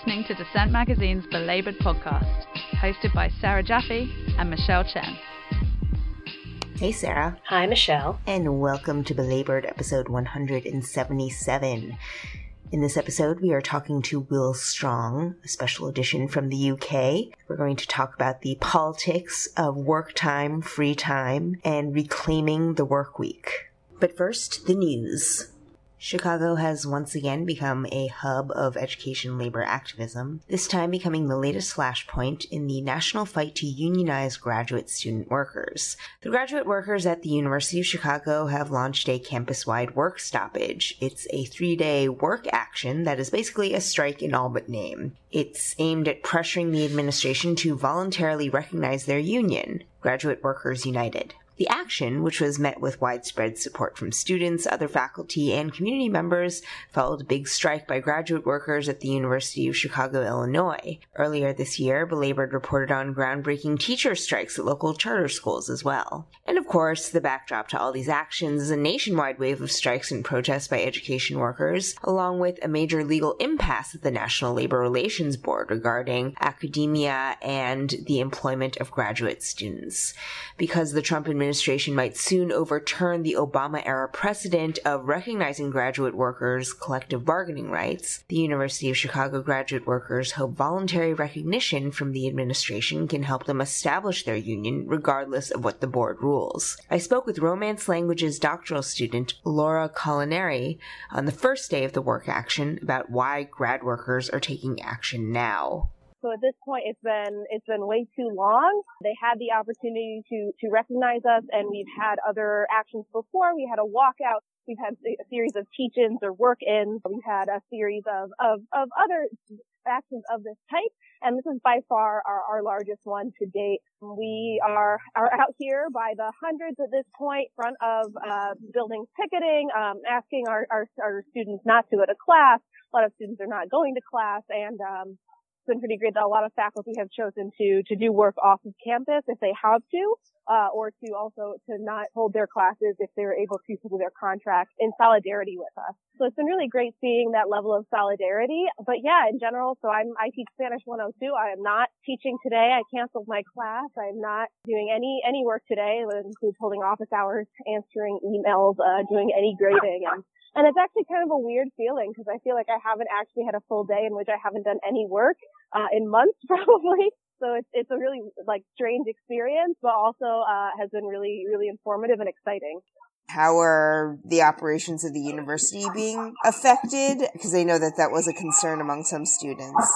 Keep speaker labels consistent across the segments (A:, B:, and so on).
A: listening to Dissent Magazine's Belabored podcast, hosted by Sarah Jaffe and Michelle Chen.
B: Hey, Sarah.
C: Hi, Michelle.
B: And welcome to Belabored episode 177. In this episode, we are talking to Will Strong, a special edition from the UK. We're going to talk about the politics of work time, free time, and reclaiming the work week. But first, the news. Chicago has once again become a hub of education labor activism, this time becoming the latest flashpoint in the national fight to unionize graduate student workers. The graduate workers at the University of Chicago have launched a campus wide work stoppage. It's a three day work action that is basically a strike in all but name. It's aimed at pressuring the administration to voluntarily recognize their union, Graduate Workers United. The action, which was met with widespread support from students, other faculty, and community members, followed a big strike by graduate workers at the University of Chicago, Illinois. Earlier this year, Belabored reported on groundbreaking teacher strikes at local charter schools as well. And of course, the backdrop to all these actions is a nationwide wave of strikes and protests by education workers, along with a major legal impasse at the National Labor Relations Board regarding academia and the employment of graduate students. Because the Trump administration administration might soon overturn the Obama era precedent of recognizing graduate workers' collective bargaining rights. The University of Chicago graduate workers hope voluntary recognition from the administration can help them establish their union regardless of what the board rules. I spoke with Romance Languages doctoral student Laura Colaneri on the first day of the work action about why grad workers are taking action now.
D: So at this point, it's been it's been way too long. They had the opportunity to to recognize us, and we've had other actions before. We had a walkout. We've had a series of teach-ins or work-ins. We've had a series of of of other actions of this type, and this is by far our, our largest one to date. We are are out here by the hundreds at this point, front of uh, buildings picketing, um, asking our, our our students not to go to class. A lot of students are not going to class, and um, been pretty great that a lot of faculty have chosen to to do work off of campus if they have to, uh, or to also to not hold their classes if they're able to through their contract in solidarity with us. So it's been really great seeing that level of solidarity. But yeah, in general, so I'm I teach Spanish 102. I am not teaching today. I canceled my class. I'm not doing any any work today. It includes holding office hours, answering emails, uh, doing any grading, and and it's actually kind of a weird feeling because I feel like I haven't actually had a full day in which I haven't done any work uh, in months probably. So it's it's a really like strange experience, but also uh, has been really really informative and exciting.
B: How are the operations of the university being affected? Because I know that that was a concern among some students.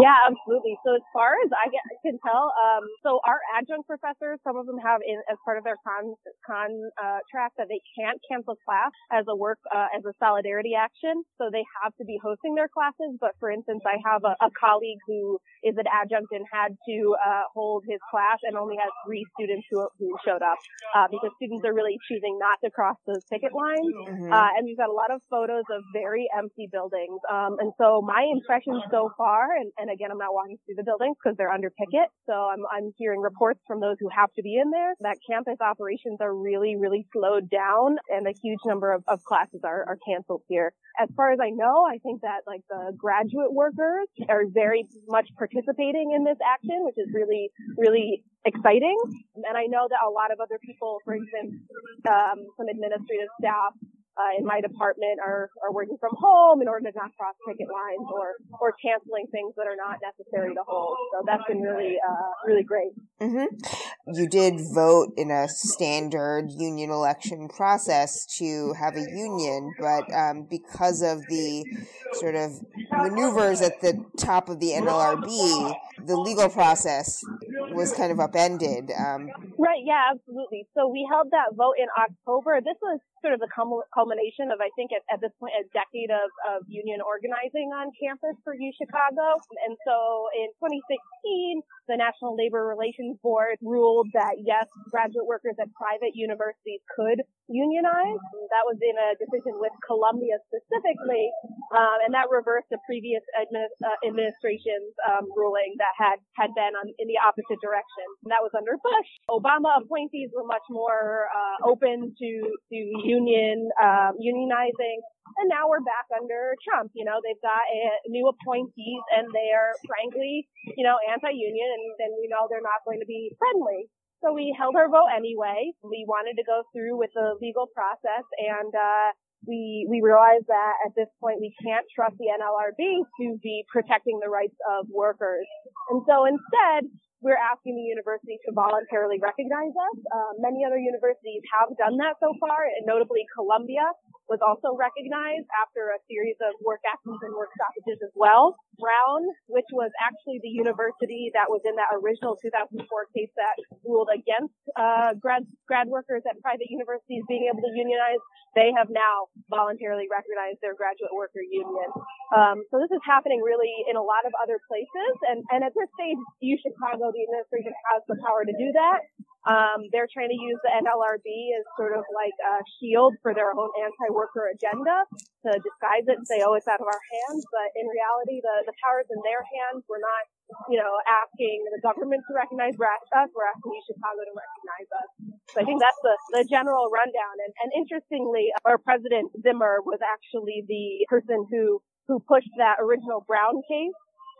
D: Yeah, absolutely. So as far as I, get, I can tell, um, so our adjunct professors, some of them have in, as part of their con, contract uh, that they can't cancel class as a work, uh, as a solidarity action. So they have to be hosting their classes. But for instance, I have a, a colleague who is an adjunct and had to, uh, hold his class and only has three students who, who showed up, uh, because students are really choosing not to cross those picket lines. Mm-hmm. Uh, and we've got a lot of photos of very empty buildings. Um, and so my impression so far, and, and again, I'm not walking through the buildings because they're under picket. So I'm, I'm hearing reports from those who have to be in there that campus operations are really, really slowed down and a huge number of, of classes are, are canceled here. As far as I know, I think that like the graduate workers are very much participating in this action, which is really, really exciting. And I know that a lot of other people, for instance, um, some administrative staff uh, in my department are, are working from home in order to not cross picket lines or, or canceling things that are not necessary to hold. So that's been really, uh, really great.
B: Mm-hmm. You did vote in a standard union election process to have a union, but um, because of the sort of maneuvers at the top of the NLRB, the legal process was kind of upended. Um,
D: right, yeah, absolutely. So we held that vote in October. This was sort of the culmination of, I think, at, at this point, a decade of, of union organizing on campus for U Chicago. And so in 2016, the National Labor Relations Board ruled that yes, graduate workers at private universities could unionize. That was in a decision with Columbia specifically, um, and that reversed a previous administ- uh, administration's um, ruling that had had been on, in the opposite direction. And that was under Bush. Obama appointees were much more uh, open to to union um, unionizing. And now we're back under Trump. You know, they've got a, new appointees and they're frankly, you know, anti-union and then we know they're not going to be friendly. So we held our vote anyway. We wanted to go through with the legal process and, uh, we, we realized that at this point we can't trust the NLRB to be protecting the rights of workers. And so instead, we're asking the university to voluntarily recognize us. Uh, many other universities have done that so far, and notably Columbia was also recognized after a series of work actions and work stoppages as well. Brown, which was actually the university that was in that original 2004 case that ruled against uh, grad grad workers at private universities being able to unionize, they have now voluntarily recognized their graduate worker union. Um, so this is happening really in a lot of other places, and and at this stage, U Chicago, the administration has the power to do that. Um, they're trying to use the NLRB as sort of like a shield for their own anti-worker agenda to disguise it and say, oh, it's out of our hands. But in reality, the, the power is in their hands. We're not, you know, asking the government to recognize us. We're asking you, Chicago to recognize us. So I think that's the, the general rundown. And, and interestingly, our president Zimmer was actually the person who, who pushed that original Brown case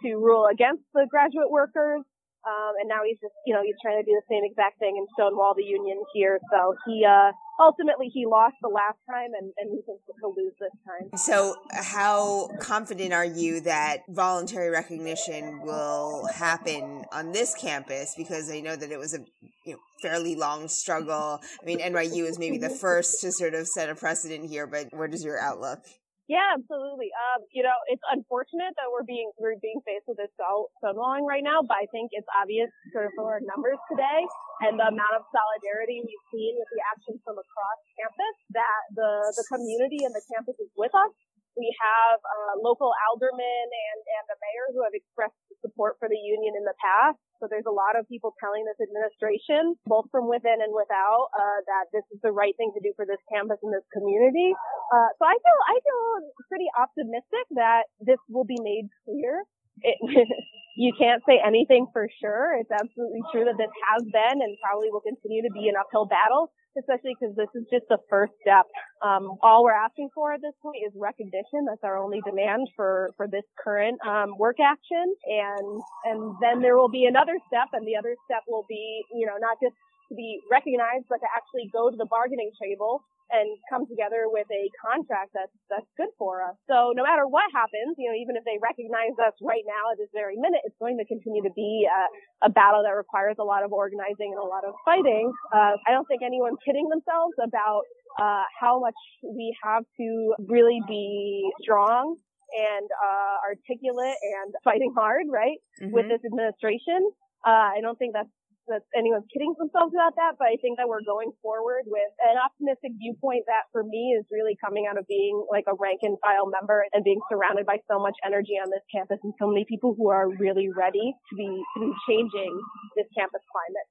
D: to rule against the graduate workers um, and now he's just, you know, he's trying to do the same exact thing and stonewall the union here. So he, uh, ultimately he lost the last time and, and he thinks he'll lose this time.
B: So how confident are you that voluntary recognition will happen on this campus? Because I know that it was a you know, fairly long struggle. I mean, NYU is maybe the first to sort of set a precedent here, but what is your outlook?
D: Yeah, absolutely. Um, you know, it's unfortunate that we're being we're being faced with this stonewalling right now, but I think it's obvious sort of from our numbers today and the amount of solidarity we've seen with the actions from across campus that the the community and the campus is with us. We have uh, local aldermen and and the mayor who have expressed support for the union in the past. So there's a lot of people telling this administration, both from within and without, uh, that this is the right thing to do for this campus and this community. Uh, so I feel I feel pretty optimistic that this will be made clear. It, you can't say anything for sure. It's absolutely true that this has been and probably will continue to be an uphill battle especially because this is just the first step. Um, all we're asking for at this point is recognition. That's our only demand for for this current um, work action, and and then there will be another step, and the other step will be, you know, not just to be recognized, but to actually go to the bargaining table and come together with a contract that's that's good for us. So no matter what happens, you know, even if they recognize us right now at this very minute, it's going to continue to be a, a battle that requires a lot of organizing and a lot of fighting. Uh, I don't think anyone's kidding themselves about uh, how much we have to really be strong and uh, articulate and fighting hard, right, mm-hmm. with this administration. Uh, I don't think that's that anyone's kidding themselves about that, but I think that we're going forward with an optimistic viewpoint that for me is really coming out of being like a rank and file member and being surrounded by so much energy on this campus and so many people who are really ready to be, to be changing this campus climate.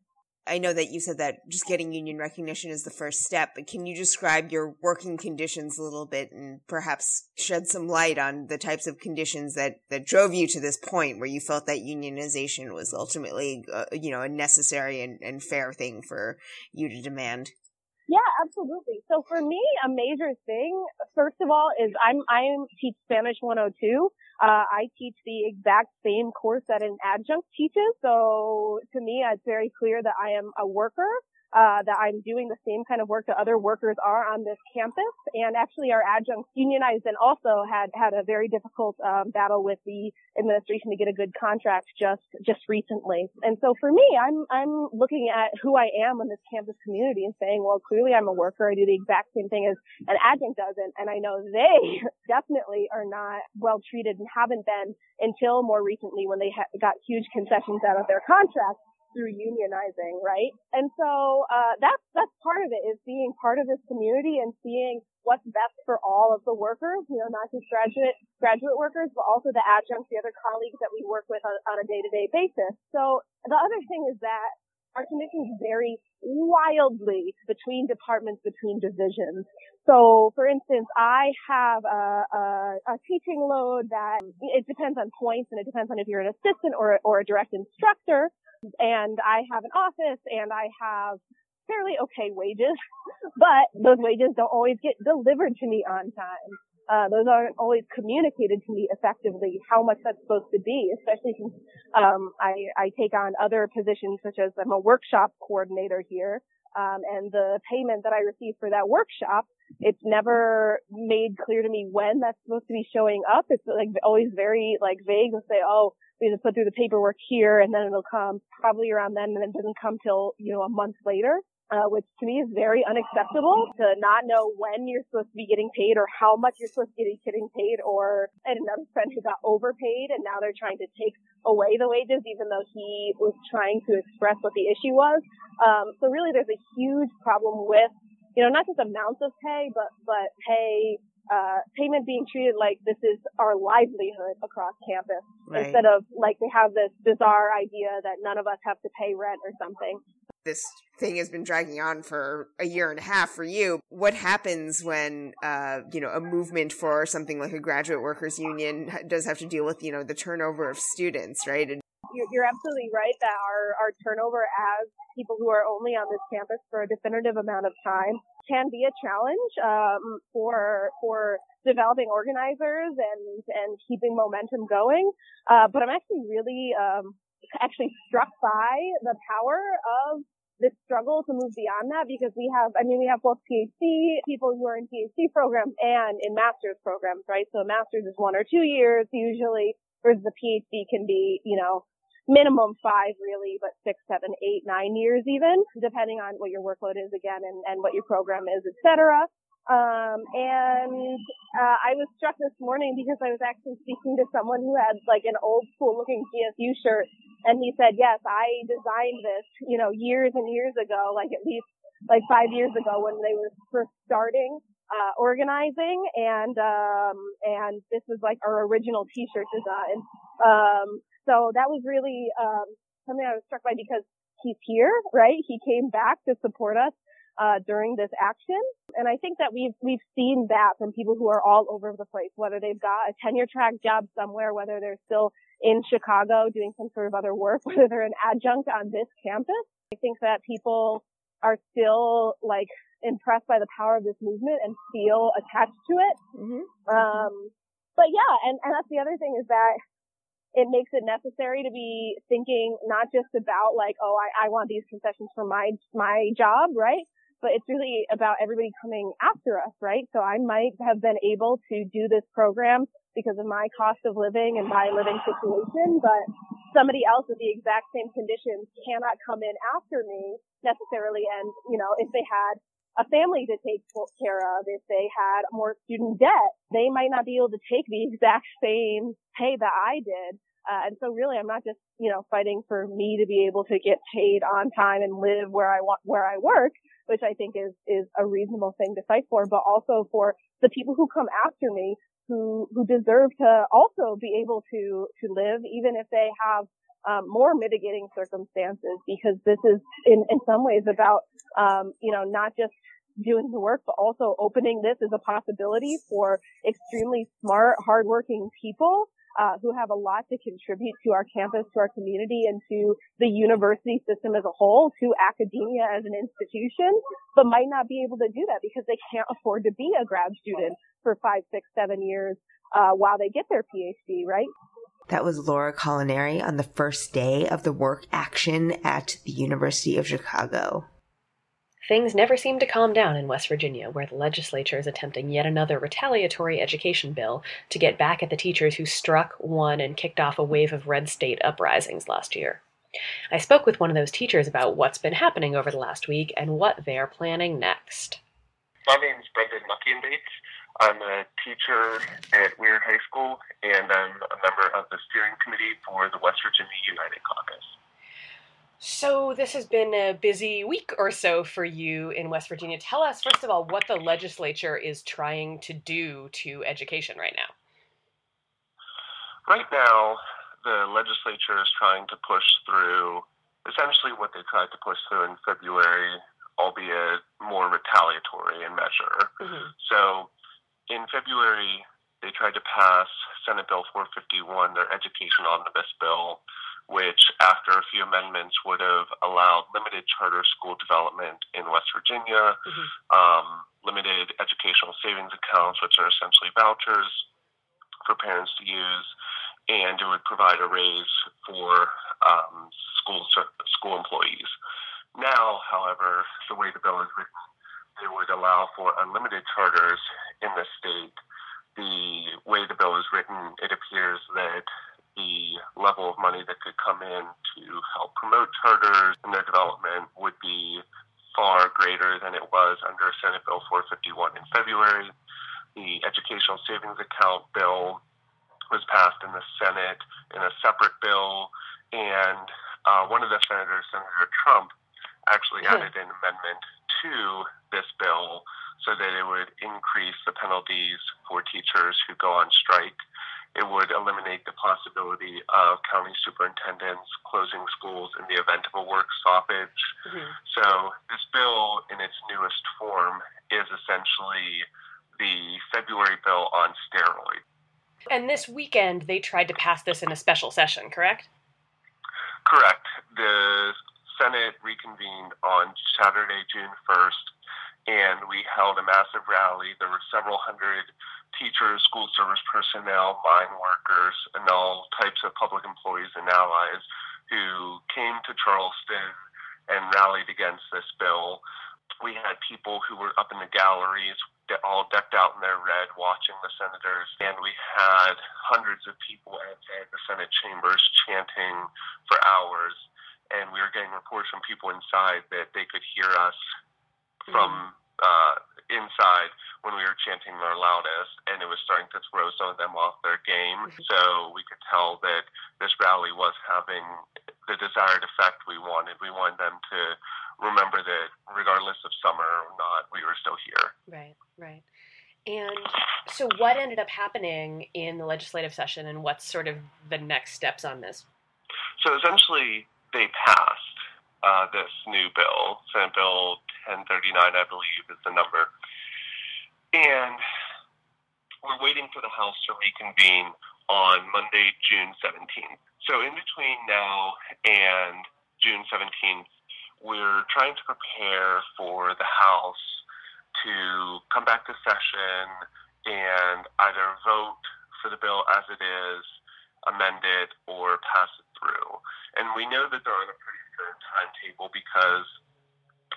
B: I know that you said that just getting union recognition is the first step, but can you describe your working conditions a little bit and perhaps shed some light on the types of conditions that, that drove you to this point where you felt that unionization was ultimately, uh, you know, a necessary and, and fair thing for you to demand?
D: Yeah, absolutely. So for me, a major thing, first of all, is I'm I teach Spanish 102, uh, I teach the exact same course that an adjunct teaches. So to me, it's very clear that I am a worker uh, that I'm doing the same kind of work that other workers are on this campus. And actually, our adjuncts unionized and also had had a very difficult um, battle with the administration to get a good contract just just recently. And so for me, I'm I'm looking at who I am on this campus community and saying, well, clearly I'm a worker. I do the exact same thing as an adjunct does, and, and I know they definitely are not well treated and haven't been until more recently when they ha- got huge concessions out of their contract. Through unionizing, right? And so uh, that's that's part of it is being part of this community and seeing what's best for all of the workers, you know, not just graduate graduate workers, but also the adjuncts, the other colleagues that we work with on, on a day-to-day basis. So the other thing is that our conditions vary wildly between departments, between divisions. So, for instance, I have a, a, a, teaching load that it depends on points and it depends on if you're an assistant or, or a direct instructor. And I have an office and I have fairly okay wages, but those wages don't always get delivered to me on time. Uh, those aren't always communicated to me effectively how much that's supposed to be, especially since um, I, I take on other positions such as I'm a workshop coordinator here. Um, and the payment that I receive for that workshop, it's never made clear to me when that's supposed to be showing up. It's like always very like vague and say, oh, we need to put through the paperwork here and then it'll come probably around then and then it doesn't come till, you know, a month later uh, which to me is very unacceptable to not know when you're supposed to be getting paid or how much you're supposed to be getting paid or and another friend who got overpaid and now they're trying to take away the wages even though he was trying to express what the issue was. Um, so really there's a huge problem with, you know, not just amounts of pay, but, but pay, uh, payment being treated like this is our livelihood across campus right. instead of like they have this bizarre idea that none of us have to pay rent or something
B: this thing has been dragging on for a year and a half for you. What happens when, uh, you know, a movement for something like a graduate workers union does have to deal with, you know, the turnover of students, right? And-
D: you're, absolutely right that our, our turnover as people who are only on this campus for a definitive amount of time can be a challenge um, for for developing organizers and and keeping momentum going. Uh, but I'm actually really um, actually struck by the power of this struggle to move beyond that because we have, I mean, we have both PhD people who are in PhD programs and in master's programs, right? So a master's is one or two years usually, whereas the PhD can be, you know, minimum five really, but six, seven, eight, nine years even, depending on what your workload is again and, and what your program is, et cetera. Um, and uh, I was struck this morning because I was actually speaking to someone who had like an old school looking GSU shirt, and he said, "Yes, I designed this, you know, years and years ago, like at least like five years ago when they were first starting uh, organizing, and um, and this was like our original T-shirt design. Um, so that was really um, something I was struck by because he's here, right? He came back to support us uh, during this action. And I think that we've we've seen that from people who are all over the place, whether they've got a tenure track job somewhere, whether they're still in Chicago doing some sort of other work, whether they're an adjunct on this campus. I think that people are still like impressed by the power of this movement and feel attached to it. Mm-hmm. Um, but yeah, and, and that's the other thing is that it makes it necessary to be thinking not just about like, oh, I, I want these concessions for my, my job, right? but it's really about everybody coming after us, right? So I might have been able to do this program because of my cost of living and my living situation, but somebody else with the exact same conditions cannot come in after me necessarily. And, you know, if they had a family to take care of, if they had more student debt, they might not be able to take the exact same pay that I did. Uh, and so really I'm not just, you know, fighting for me to be able to get paid on time and live where I want, where I work which I think is, is a reasonable thing to fight for, but also for the people who come after me who, who deserve to also be able to, to live, even if they have um, more mitigating circumstances, because this is in, in some ways about, um, you know, not just doing the work, but also opening this as a possibility for extremely smart, hardworking people uh, who have a lot to contribute to our campus, to our community, and to the university system as a whole, to academia as an institution, but might not be able to do that because they can't afford to be a grad student for five, six, seven years uh, while they get their PhD, right?
B: That was Laura Colaneri on the first day of the work action at the University of Chicago.
C: Things never seem to calm down in West Virginia, where the legislature is attempting yet another retaliatory education bill to get back at the teachers who struck, won, and kicked off a wave of red state uprisings last year. I spoke with one of those teachers about what's been happening over the last week and what they're planning next.
E: My name is Brendan Muckian Bates. I'm a teacher at Weir High School, and I'm a member of the steering committee for the West Virginia United Caucus.
C: So, this has been a busy week or so for you in West Virginia. Tell us, first of all, what the legislature is trying to do to education right now.
E: Right now, the legislature is trying to push through essentially what they tried to push through in February, albeit more retaliatory in measure.
C: Mm-hmm.
E: So, in February, they tried to pass Senate Bill 451, their education omnibus bill, which, after a few amendments, would have allowed limited charter school development in West Virginia,
C: Mhm.
E: um, limited educational savings accounts, which are essentially vouchers for parents to use, and it would provide a raise for um, school school employees. Now, however, the way the bill is written, it would allow for unlimited charters in the state. The way the bill is written, it appears that the level of money that could come in to help promote charters and their development would be far greater than it was under Senate Bill 451 in February. The Educational Savings Account bill was passed in the Senate in a separate bill, and uh, one of the senators, Senator Trump, actually
C: Hmm.
E: added an amendment to this bill so that it would increase the penalties for teachers who go on strike. It would eliminate the possibility of county superintendents closing schools in the event of a work stoppage.
C: Mhm.
E: So, this bill, in its newest form, is essentially the February bill on steroids.
C: And this weekend, they tried to pass this in a special session, correct?
E: Correct. The Senate reconvened on Saturday, June 1st, and we held a massive rally. There were several hundred teachers, school service personnel, mine workers, and all types of public employees and allies who came to Charleston and rallied against this bill. We had people who were up in the galleries, all decked out in their red, watching the senators, and we had hundreds of people outside the Senate chambers chanting for hours. And we were getting reports from people inside that they could hear us from uh, inside when we were chanting our loudest, and it was starting to throw some of them off their game. So we could tell that this rally was having the desired effect we wanted. We wanted them to remember that regardless of summer or not, we were still here.
C: Right, right. And so, what ended up happening in the legislative session, and what's sort of the next steps on this?
E: So essentially, they passed uh, this new bill, Senate Bill 1039, I believe, is the number. And we're waiting for the House to reconvene on Monday, June 17th. So in between now and June 17th, we're trying to prepare for the House to come back to session and either vote for the bill as it is, amend it, or pass it through. And we know that they're on a pretty firm timetable because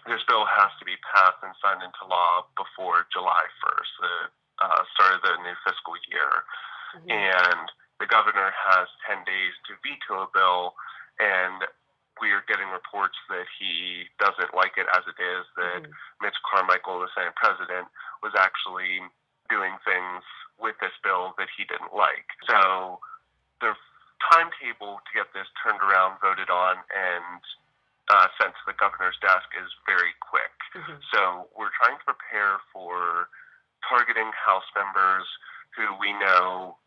E: this bill has to be passed and signed into law before July 1st, the uh, start of the new fiscal year.
C: Mhm.
E: And the governor has 10 days to veto a bill, and we are getting reports that he doesn't like it as it is, that
C: Mhm.
E: Mitch Carmichael, the Senate president, was actually doing things with this bill that he didn't like. So the timetable to get this turned around, voted on, and uh, sent to the governor's desk is very quick.
C: Mhm.
E: So we're trying to prepare for targeting House members who we know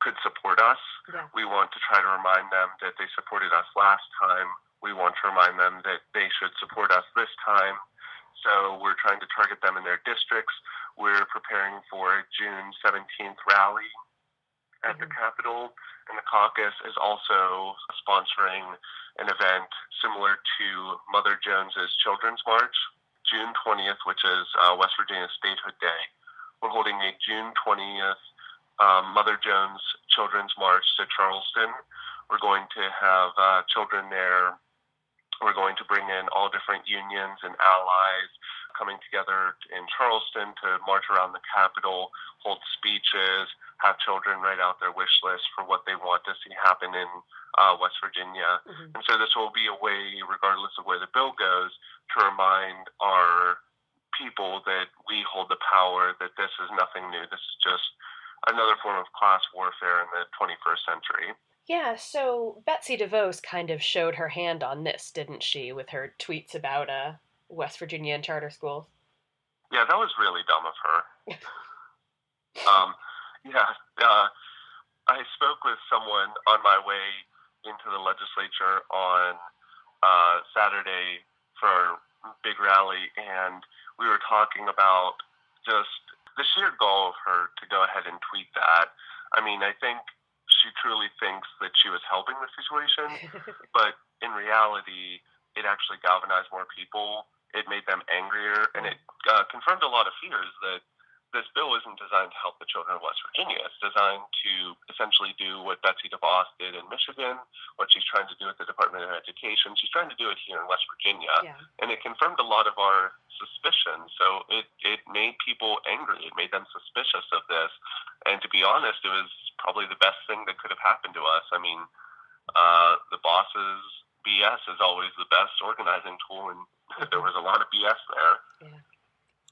E: could support us.
C: Yeah.
E: We want to try to remind them that they supported us last time. We want to remind them that they should support us this time. So we're trying to target them in their districts. We're preparing for a June 17th rally at the
C: Mhm.
E: Capitol, and the caucus is also sponsoring an event similar to Mother Jones's Children's March, June 20th, which is uh, West Virginia Statehood Day. We're holding a June 20th um, Mother Jones Children's March to Charleston. We're going to have uh, children there. We're going to bring in all different unions and allies coming together in Charleston to march around the Capitol, hold speeches, have children write out their wish list for what they want to see happen in uh, West Virginia.
C: Mhm.
E: And so this will be a way, regardless of where the bill goes, to remind our people that we hold the power, that this is nothing new. This is just another form of class warfare in the 21st century.
C: Yeah, so Betsy DeVos kind of showed her hand on this, didn't she, with her tweets about uh, West Virginia and charter schools?
E: Yeah, that was really dumb of her. um, yeah, uh, I spoke with someone on my way into the legislature on uh, Saturday for a big rally, and we were talking about just the sheer gall of her to go ahead and tweet that. I mean, I think she truly thinks that she was helping the situation, but in reality, it actually galvanized more people. It made them angrier, and it uh, confirmed a lot of fears that this bill isn't designed to help the children of West Virginia. It's designed to essentially do what Betsy DeVos did in Michigan, what she's trying to do at the Department of Education. She's trying to do it here in West Virginia.
C: Yeah.
E: And it confirmed a lot of our suspicions. So it, it made people angry. It made them suspicious of this. And to be honest, it was probably the best thing that could have happened to us. I mean, uh, the boss's BS is always the best organizing tool, and there was a lot of BS there.
C: Yeah.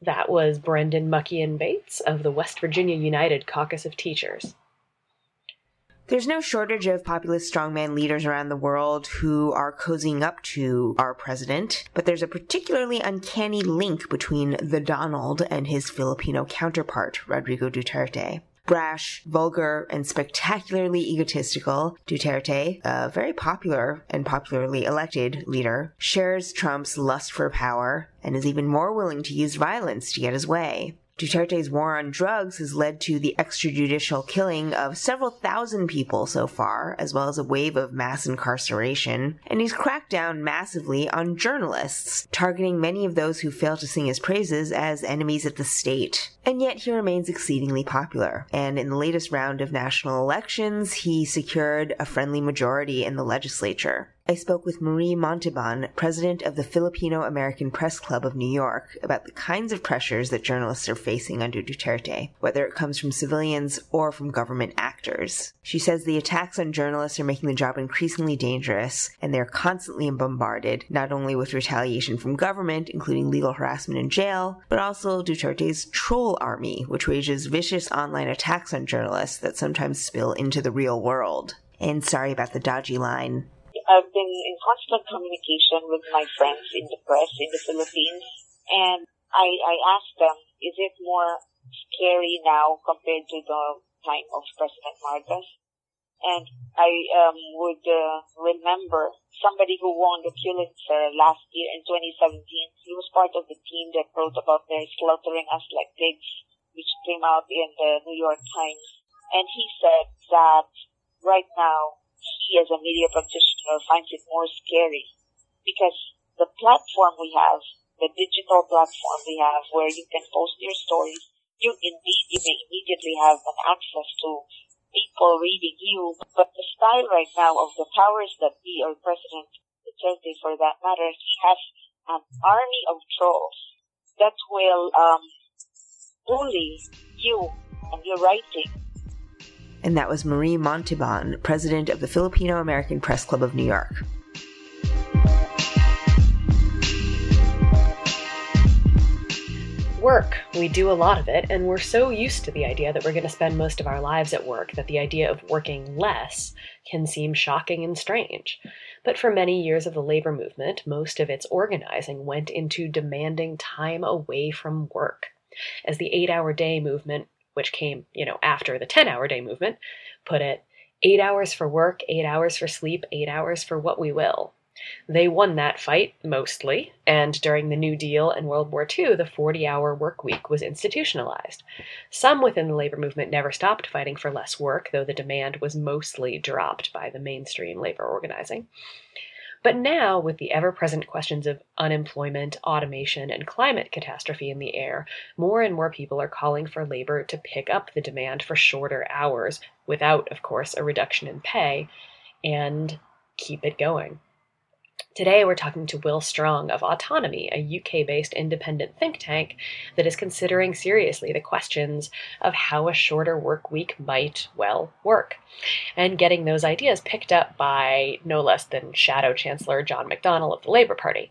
C: That was Brendan Muckian Bates of the West Virginia United Caucus of Teachers.
B: There's no shortage of populist strongman leaders around the world who are cozying up to our president, but there's a particularly uncanny link between the Donald and his Filipino counterpart, Rodrigo Duterte. Brash, vulgar, and spectacularly egotistical, Duterte, a very popular and popularly elected leader, shares Trump's lust for power and is even more willing to use violence to get his way. Duterte's war on drugs has led to the extrajudicial killing of several thousand people so far, as well as a wave of mass incarceration, and he's cracked down massively on journalists, targeting many of those who fail to sing his praises as enemies of the state. And yet he remains exceedingly popular, and in the latest round of national elections, he secured a friendly majority in the legislature. I spoke with Marie Montalban, president of the Filipino American Press Club of New York, about the kinds of pressures that journalists are facing under Duterte, whether it comes from civilians or from government actors. She says the attacks on journalists are making the job increasingly dangerous, and they're constantly bombarded, not only with retaliation from government, including legal harassment and jail, but also Duterte's troll army, which wages vicious online attacks on journalists that sometimes spill into the real world. And sorry about the dodgy line.
F: I've been in constant communication with my friends in the press in the Philippines, and I, I asked them, is it more scary now compared to the time of President Marcos? And I um, would uh, remember somebody who won the Pulitzer last year in 2017. He was part of the team that wrote about their slaughtering us like pigs, which came out in the New York Times. And he said that right now he as a media practitioner finds it more scary because the platform we have, the digital platform we have where you can post your stories, you indeed you may immediately have an access to people reading you. But the style right now of the powers that be or President Duterte for that matter, he has an army of trolls that will um, bully you and your writing
B: and that was Marie Montalban, president of the Filipino American Press Club of New York.
C: Work. We do a lot of it, and we're so used to the idea that we're going to spend most of our lives at work that the idea of working less can seem shocking and strange. But for many years of the labor movement, most of its organizing went into demanding time away from work. As the eight hour day movement which came, you know, after the 10 hour day movement, put it eight hours for work, eight hours for sleep, eight hours for what we will. They won that fight mostly, and during the New Deal and World War II, the 40 hour work week was institutionalized. Some within the labor movement never stopped fighting for less work, though the demand was mostly dropped by the mainstream labor organizing. But now, with the ever present questions of unemployment, automation, and climate catastrophe in the air, more and more people are calling for labor to pick up the demand for shorter hours, without, of course, a reduction in pay, and keep it going. Today, we're talking to Will Strong of Autonomy, a UK based independent think tank that is considering seriously the questions of how a shorter work week might, well, work, and getting those ideas picked up by no less than Shadow Chancellor John McDonnell of the Labour Party.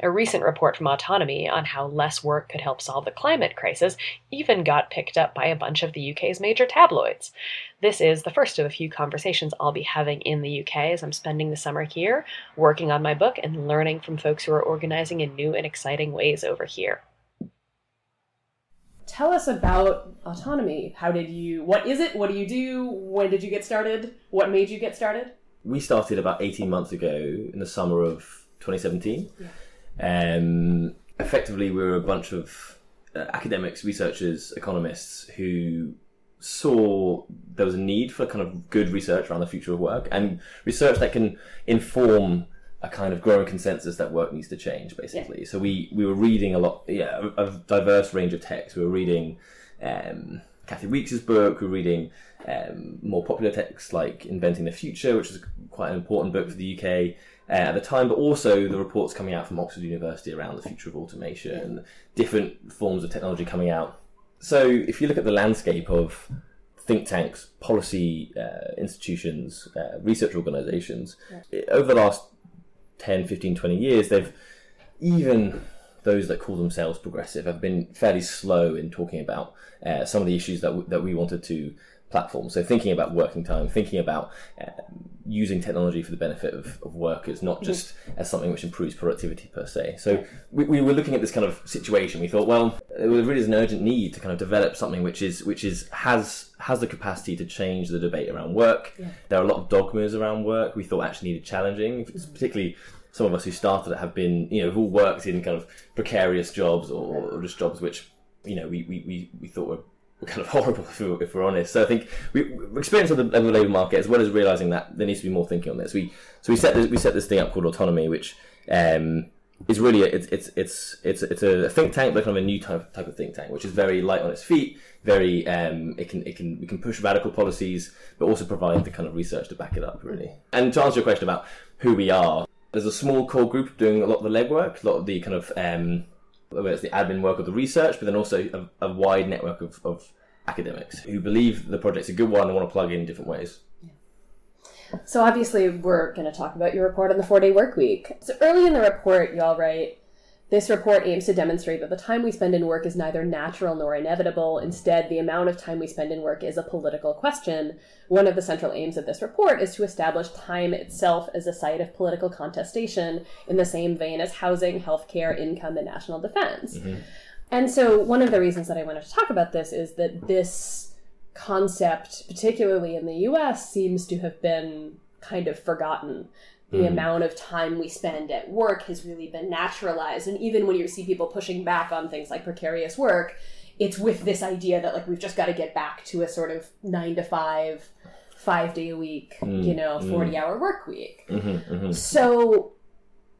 C: A recent report from Autonomy on how less work could help solve the climate crisis even got picked up by a bunch of the UK's major tabloids. This is the first of a few conversations I'll be having in the UK as I'm spending the summer here, working on my book and learning from folks who are organizing in new and exciting ways over here.
D: Tell us about autonomy. How did you, what is it? What do you do? When did you get started? What made you get started?
G: We started about 18 months ago in the summer of 2017. Yeah. Um, effectively, we were a bunch of uh, academics, researchers, economists who saw there was a need for kind of good research around the future of work and research that can inform a kind of growing consensus that work needs to change, basically. Yeah. So we, we were reading a lot, yeah, a, a diverse range of texts. We were reading um, Kathi Weeks' book. We were reading um, more popular texts like Inventing the Future, which is quite an important book for the UK uh, at the time, but also the reports coming out from Oxford University around the future of automation, different forms of technology coming out. So if you look at the landscape of think tanks, policy uh, institutions, uh, research organizations, yeah. over the last 10, 15, 20 years, they've even those that call themselves progressive have been fairly slow in talking about uh, some of the issues that, w- that we wanted to platform. So thinking about working time, thinking about uh, using technology for the benefit of, of workers, not just mm-hmm. as something which improves productivity per se. So we, we, were looking at this kind of situation. We thought, well, there really is an urgent need to kind of develop something which is which is has has the capacity to change the debate around work. Yeah. There are a lot of dogmas around work. We thought actually needed challenging, mm-hmm. particularly some of us who started it have been, you know, have all worked in kind of precarious jobs or, or just jobs which, you know, we, we, we, we thought were kind of horrible if we're, if we're, honest. So I think we experience of the, of the labour market as well as realizing that there needs to be more thinking on this. We so we set this, we set this thing up called autonomy, which um, is really a, it's it's it's it's it's a think tank, but kind of a new type type of think tank, which is very light on its feet. Very um, it can it can we can push radical policies, but also provide the kind of research to back it up, really. And to answer your question about who we are, there's a small core group doing a lot of the legwork, a lot of the kind of um, whether it's the admin work of the research, but then also a, a wide network of, of, academics who believe the project's a good one and want to plug in different ways.
D: So obviously, we're going to talk about your report on the four-day work week. So early in the report, you all write, this report aims to demonstrate that the time we spend in work is neither natural nor inevitable. Instead, the amount of time we spend in work is a political question. One of the central aims of this report is to establish time itself as a site of political contestation in the same vein as housing, healthcare, income, and national defense. Mm-hmm. And so, one of the reasons that I wanted to talk about this is that this concept, particularly in the US, seems to have been kind of forgotten the mm. amount of time we spend at work has really been naturalized. And even when you see people pushing back on things like precarious work, it's with this idea that like we've just got to get back to a sort of nine to five, five day a week, mm. you know, mm. 40 mm. hour work week. Mm-hmm, mm-hmm. So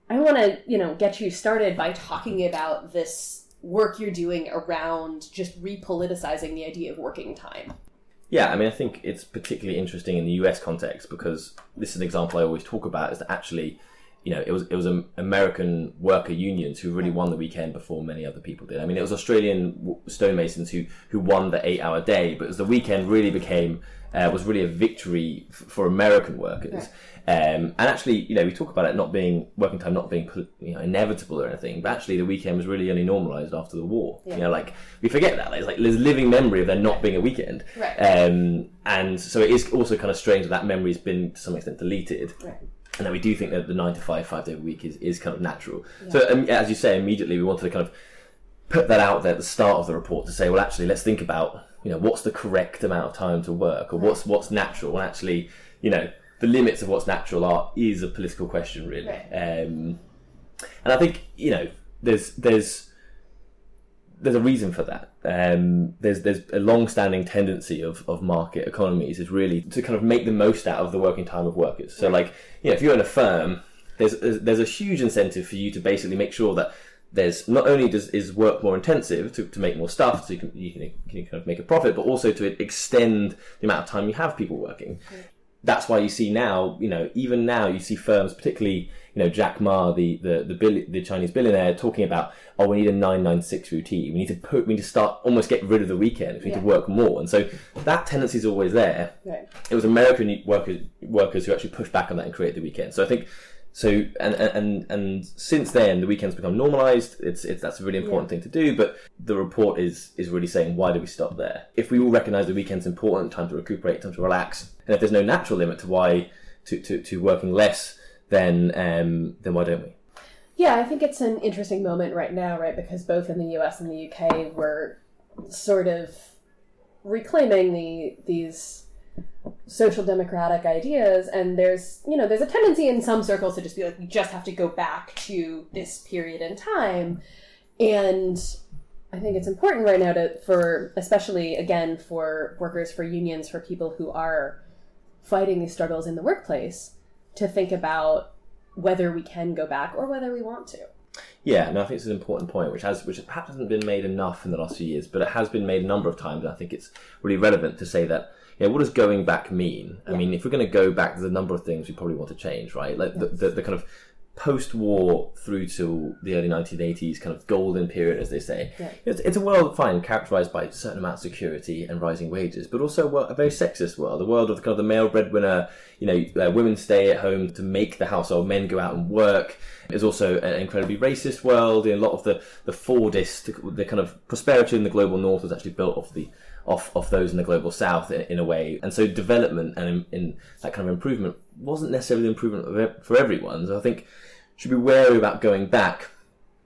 D: I want to, you know, get you started by talking about this work you're doing around just repoliticizing the idea of working time.
G: Yeah, I mean, I think it's particularly interesting in the US context because this is an example I always talk about is that actually, you know, it was it was American worker unions who really won the weekend before many other people did. I mean, it was Australian stonemasons who who won the eight hour day, but as the weekend really became uh, was really a victory f- for American workers. Um, and actually, you know, we talk about it not being working time not being you know inevitable or anything, but actually the weekend was really only normalised after the war. Yeah. You know, like we forget that. It's like there's living memory of there not being a weekend,
D: right.
G: um, and so it is also kind of strange that that memory has been to some extent deleted.
D: Right.
G: And that we do think that the nine to five, five day week is, is kind of natural. Yeah. So, um, as you say, immediately we wanted to kind of put that out there at the start of the report to say, well, actually, let's think about you know what's the correct amount of time to work, or what's what's natural, and actually, you know the limits of what's natural are is a political question, really. Right. Um, and I think you know there's there's there's a reason for that. Um, there's there's a long-standing tendency of, of market economies is really to kind of make the most out of the working time of workers. So, like you know, if you're in a firm, there's there's a huge incentive for you to basically make sure that there's not only does is work more intensive to, to make more stuff so you can, you can, you can kind of make a profit, but also to extend the amount of time you have people working that's why you see now, you know, even now you see firms, particularly, you know, Jack Ma, the the the, bill, the Chinese billionaire, talking about, oh, we need a nine nine six routine. We need to put, we need to start almost get rid of the weekend. We need yeah. to work more, and so that tendency is always there.
D: Right.
G: It was American workers workers who actually pushed back on that and created the weekend. So I think So and and and since then, the weekends become normalised. It's it's that's a really important thing to do. But the report is is really saying why do we stop there? If we all recognise the weekend's important, time to recuperate, time to relax, and if there's no natural limit to why to to, to working less, then um, then why don't we?
D: Yeah, I think it's an interesting moment right now, right? Because both in the US and the UK, we're sort of reclaiming the these social democratic ideas and there's you know there's a tendency in some circles to just be like we just have to go back to this period in time and i think it's important right now to for especially again for workers for unions for people who are fighting these struggles in the workplace to think about whether we can go back or whether we want to
G: Yeah, no, I think it's an important point, which has which perhaps hasn't been made enough in the last few years, but it has been made a number of times. And I think it's really relevant to say that. Yeah, what does going back mean? I mean, if we're going to go back, there's a number of things we probably want to change, right? Like the, the, the kind of post-war through to the early 1980s kind of golden period, as they say.
D: Yeah.
G: It's, it's a world, fine, characterized by a certain amount of security and rising wages, but also a, world, a very sexist world, a world of the kind of the male breadwinner. You know, uh, women stay at home to make the household, men go out and work. It's also an incredibly racist world. A lot of the the Fordist, the kind of prosperity in the global north was actually built off the off, off those in the global south in, in a way. And so development and in, in that kind of improvement wasn't necessarily the improvement for everyone. So I think should be wary about going back.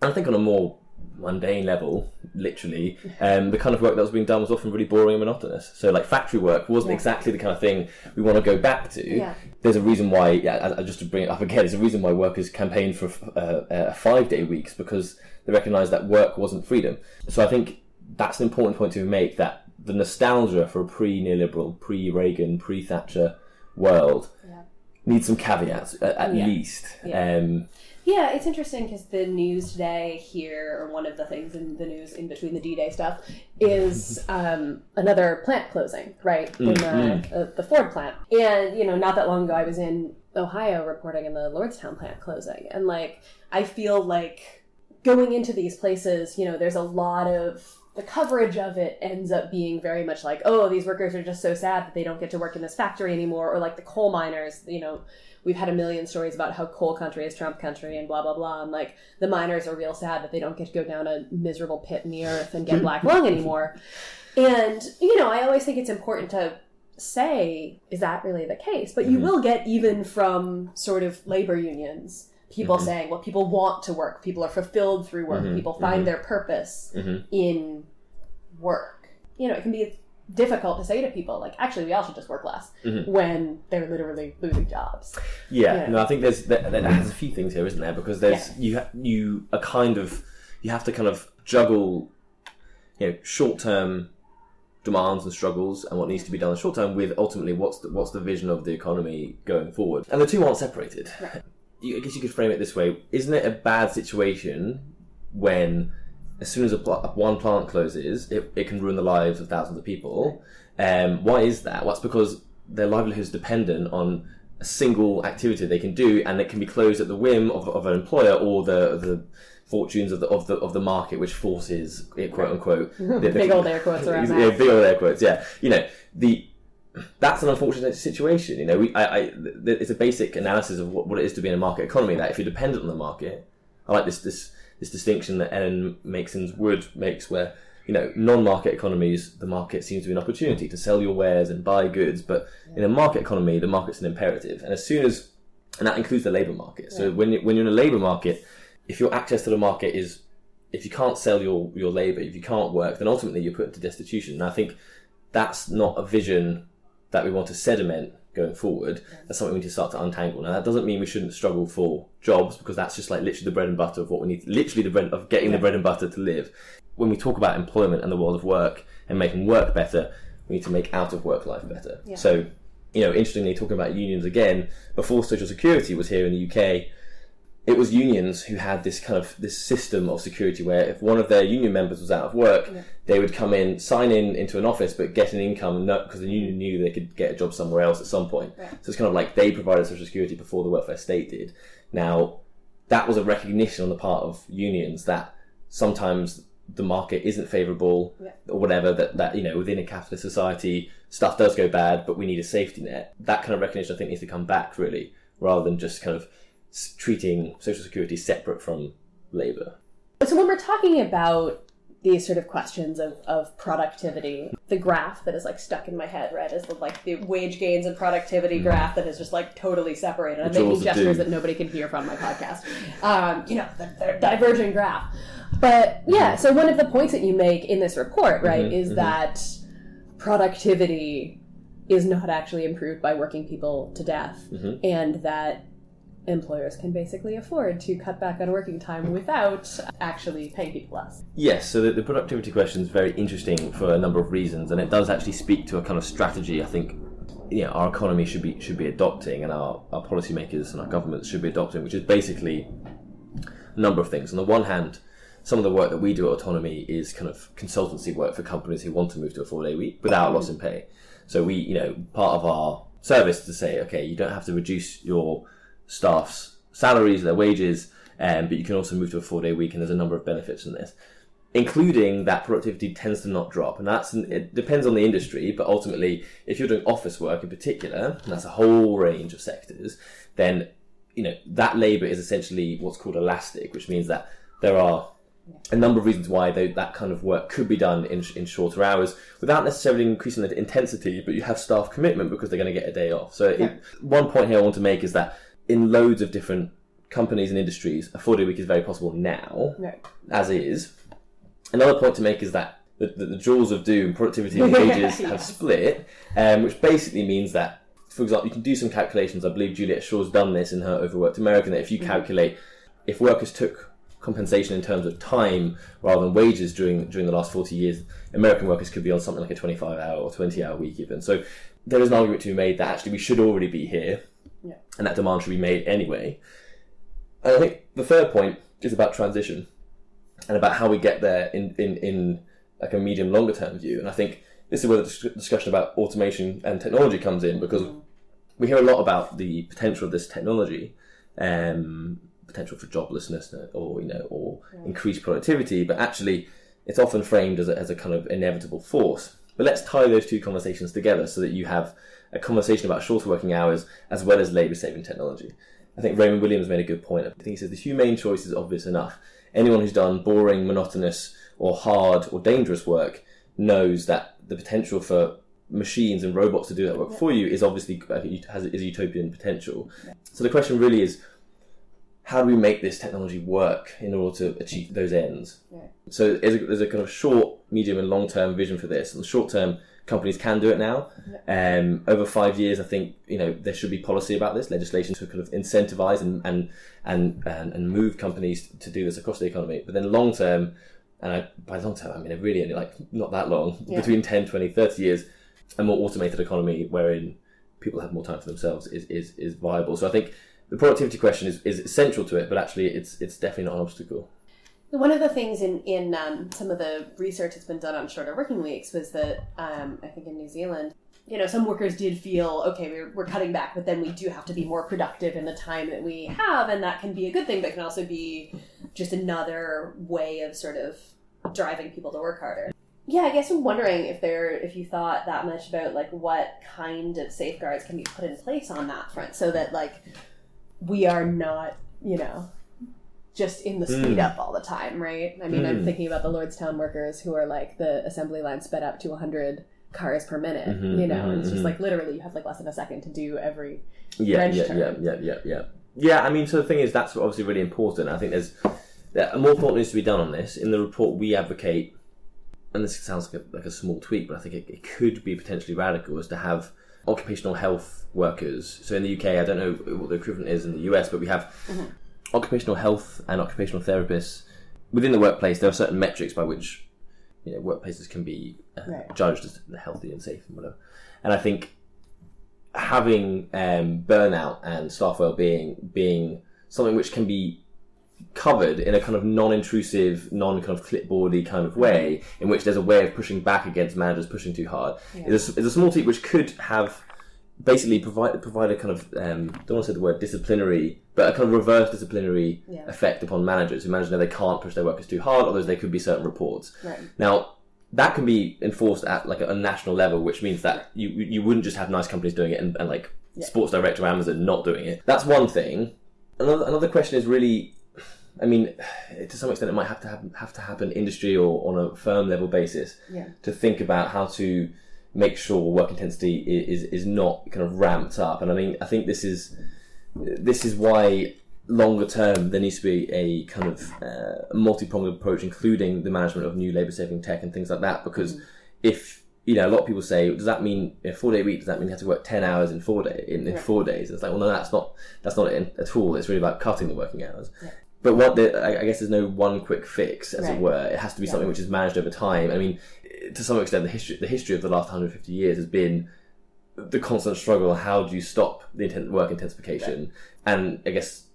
G: And I think on a more mundane level, literally, um, the kind of work that was being done was often really boring and monotonous. So like factory work wasn't
D: Yeah.
G: exactly the kind of thing we want to go back to.
D: Yeah.
G: There's a reason why, yeah, I- just to bring it up again, there's a reason why workers campaigned for uh, uh, five day weeks because they recognised that work wasn't freedom. So I think that's an important point to make that the nostalgia for a pre neoliberal, pre Reagan, pre Thatcher world
D: Yeah.
G: needs some caveats at, at
D: Yeah.
G: least.
D: Yeah.
G: Um,
D: Yeah, it's interesting because the news today here, or one of the things in the news in between the D-Day stuff, is um, another plant closing, right? In the,
G: Mm,
D: uh, the Ford plant. And, you know, not that long ago I was in Ohio reporting in the Lordstown plant closing. And, like, I feel like going into these places, you know, there's a lot of the coverage of it ends up being very much like, oh, these workers are just so sad that they don't get to work in this factory anymore, or like the coal miners, you know, we've had a million stories about how coal country is Trump country and blah blah blah, and like the miners are real sad that they don't get to go down a miserable pit in the earth and get black lung anymore. And you know, I always think it's important to say, is that really the case? But you
G: Mhm.
D: will get even from sort of labor unions people
G: Mhm.
D: saying, well, people want to work, people are fulfilled through work,
G: Mhm,
D: people find
G: mhm.
D: their purpose
G: mhm.
D: in work. You know, it can be difficult to say to people like, actually, we all should just work less
G: Mhm.
D: when they're literally losing jobs.
G: Yeah,
D: Yeah.
G: no, I think there's there, there has a few things here, isn't there? Because there's you ha- you are kind of you have to kind of juggle, you know, short term demands and struggles and what needs to be done in the short term with ultimately what's the, what's the vision of the economy going forward, and the two aren't separated.
D: Right.
G: You, I guess you could frame it this way: Isn't it a bad situation when as soon as a pl- one plant closes, it, it can ruin the lives of thousands of people? Um, why is that? Well, it's because their livelihood is dependent on a single activity they can do, and it can be closed at the whim of, of an employer or the the fortunes of the of the of the market, which forces it, quote unquote the- the-
D: Big old air quotes around
G: yeah,
D: that.
G: big old air quotes. Yeah, you know the. That's an unfortunate situation. You know, we, I, I, th- it's a basic analysis of what, what it is to be in a market economy. That if you're dependent on the market, I like this this this distinction that Ellen Meiksins Wood makes, where you know non-market economies, the market seems to be an opportunity to sell your wares and buy goods, but in a market economy, the market's an imperative, and as soon as and that includes the labour market. So when you, when you're in a labour market, if your access to the market is if you can't sell your your labour, if you can't work, then ultimately you're put into destitution. And I think that's not a vision that we want to sediment going forward. That's something we need to start to untangle. Now that doesn't mean we shouldn't struggle for jobs because that's just like literally the bread and butter of what we need. Literally the bread of getting the bread and butter to live. When we talk about employment and the world of work and making work better, we need to make out of work life better.
D: Yeah.
G: So, you know, interestingly, talking about unions again, before Social Security was here in the UK, it was unions who had this kind of this system of security where if one of their union members was out of work, they would come in, sign in into an office, but get an income because the union knew they could get a job somewhere else at some point. So it's kind of like they provided social security before the welfare state did. Now, that was a recognition on the part of unions that sometimes the market isn't favourable
D: Yeah.
G: or whatever that, that you know within a capitalist society stuff does go bad but we need a safety net that kind of recognition i think needs to come back really rather than just kind of treating social security separate from labor.
H: So when we're talking about these sort of questions of, of productivity, the graph that is like stuck in my head, right, is the like the wage gains and productivity graph that is just like totally separated. I'm
G: Mm.
H: Making gestures that nobody can hear from my podcast. Um, you know, the, the divergent graph. But yeah, so one of the points that you make in this report, right,
G: Mhm,
H: is
G: mhm.
H: that productivity is not actually improved by working people to death,
G: Mhm.
H: and that employers can basically afford to cut back on working time without actually paying people less.
G: Yes, so the, the productivity question is very interesting for a number of reasons, and it does actually speak to a kind of strategy I think you know, our economy should be should be adopting, and our, our policymakers and our governments should be adopting, which is basically a number of things. On the one hand, some of the work that we do at Autonomy is kind of consultancy work for companies who want to move to a four day week without loss in pay. So we, you know, part of our service to say, okay, you don't have to reduce your staff's salaries, their wages, um, but you can also move to a four day week, and there's a number of benefits in this including that productivity tends to not drop. And that's it depends on the industry but ultimately if you're doing office work in particular and that's a whole range of sectors then you know that labor is essentially what's called elastic which means that there are a number of reasons why tho- that kind of work could be done in, in shorter hours without necessarily increasing the intensity but you have staff commitment because they're going to get a day off. So it, one point here i want to make is that in loads of different companies and industries a four day week is very possible now as is Another point to make is that the, the, the jaws of doom, productivity and wages, have split, um, which basically means that, for example, you can do some calculations. I believe Juliet Schor's done this in her Overworked American. That if you calculate if workers took compensation in terms of time rather than wages during during the last forty years, American workers could be on something like a twenty five hour or twenty hour week even. So there is an argument to be made that actually we should already be here,
H: Yeah.
G: and that demand should be made anyway. And I think the third point is about transition and about how we get there in, in, in like a medium longer term view. And I think this is where the dis- discussion about automation and technology comes in because we hear a lot about the potential of this technology, um, potential for joblessness uh, or you know or increased productivity, but actually it's often framed as a, as a kind of inevitable force. But let's tie those two conversations together so that you have a conversation about shorter working hours as well as labour saving technology. I think Raymond Williams made a good point. I think he says the humane choice is obvious enough. Anyone who's done boring, monotonous, or hard or dangerous work knows that the potential for machines and robots to do that work for you is obviously uh, has is utopian potential. So the question really is, how do we make this technology work in order to achieve those ends? So there's a, there's a kind of short, medium, and long term vision for this. In the short term, companies can do it now. Um, over five years, I think you know there should be policy about this legislation to kind of incentivize and and and and, and move companies to do this across the economy. But then long term, and I, by long term, I mean really only like not that long, between 10, 20, 30 years, a more automated economy wherein people have more time for themselves is is, is viable. So I think the productivity question is, is central to it, but actually it's it's definitely not an obstacle.
H: One of the things in in um, some of the research that's been done on shorter working weeks was that um, I think in New Zealand, you know, some workers did feel okay, we're, we're cutting back, but then we do have to be more productive in the time that we have, and that can be a good thing, but can also be just another way of sort of driving people to work harder. Yeah, I guess I'm wondering if there if you thought that much about like what kind of safeguards can be put in place on that front, so that like we are not, you know, just in the speed
G: Mm.
H: up all the time, right? I mean, I'm
G: Mm.
H: thinking about the Lordstown workers who are like the assembly line sped up to 100 cars per minute,
G: Mhm,
H: you know,
G: mhm,
H: and it's just
G: mhm.
H: like literally you have like less than a second to do every.
G: Yeah, yeah,
H: turn.
G: yeah, yeah, yeah, yeah. Yeah, I mean, so the thing is, that's obviously really important. I think there's there, more thought needs to be done on this. In the report, we advocate, and this sounds like a, like a small tweak, but I think it, it could be potentially radical, is to have occupational health workers. So in the UK, I don't know what the equivalent is in the US, but we have occupational health and occupational therapists within the workplace. There are certain metrics by which you know workplaces can be uh,
H: Right.
G: judged as healthy and safe and whatever. And I think having um, burnout and staff well-being being something which can be covered in a kind of non-intrusive, non kind of clipboardy kind of way, in which there's a way of pushing back against managers pushing too hard, is, a, is a small tweak which could have basically provide provide a kind of um, don't want to say the word disciplinary, but a kind of reverse disciplinary
H: Yeah.
G: effect upon managers who managers know they can't push their workers too hard, otherwise there could be certain reports.
H: Right.
G: Now that can be enforced at like a national level, which means that you you wouldn't just have nice companies doing it and, and like Sports Direct or Amazon not doing it. That's one thing. another another question is really, I mean, to some extent, it might have to happen, have to happen industry or on a firm level basis
C: Yeah.
G: to think about how to make sure work intensity is is not kind of ramped up. And I mean, I think this is this is why longer term there needs to be a kind of uh, multi-pronged approach, including the management of new labour-saving tech and things like that. Because if you know, a lot of people say, does that mean a four-day week? Does that mean you have to work ten hours in four day in, in four days? It's like, well, no, that's not that's not it at all. It's really about cutting the working hours. But what the, I I guess there's no one quick fix, as
C: Right.
G: it were. It has to be something which is managed over time. I mean, to some extent, the history the history of the last 150 years has been the constant struggle. How do you stop the inten- work intensification? And I guess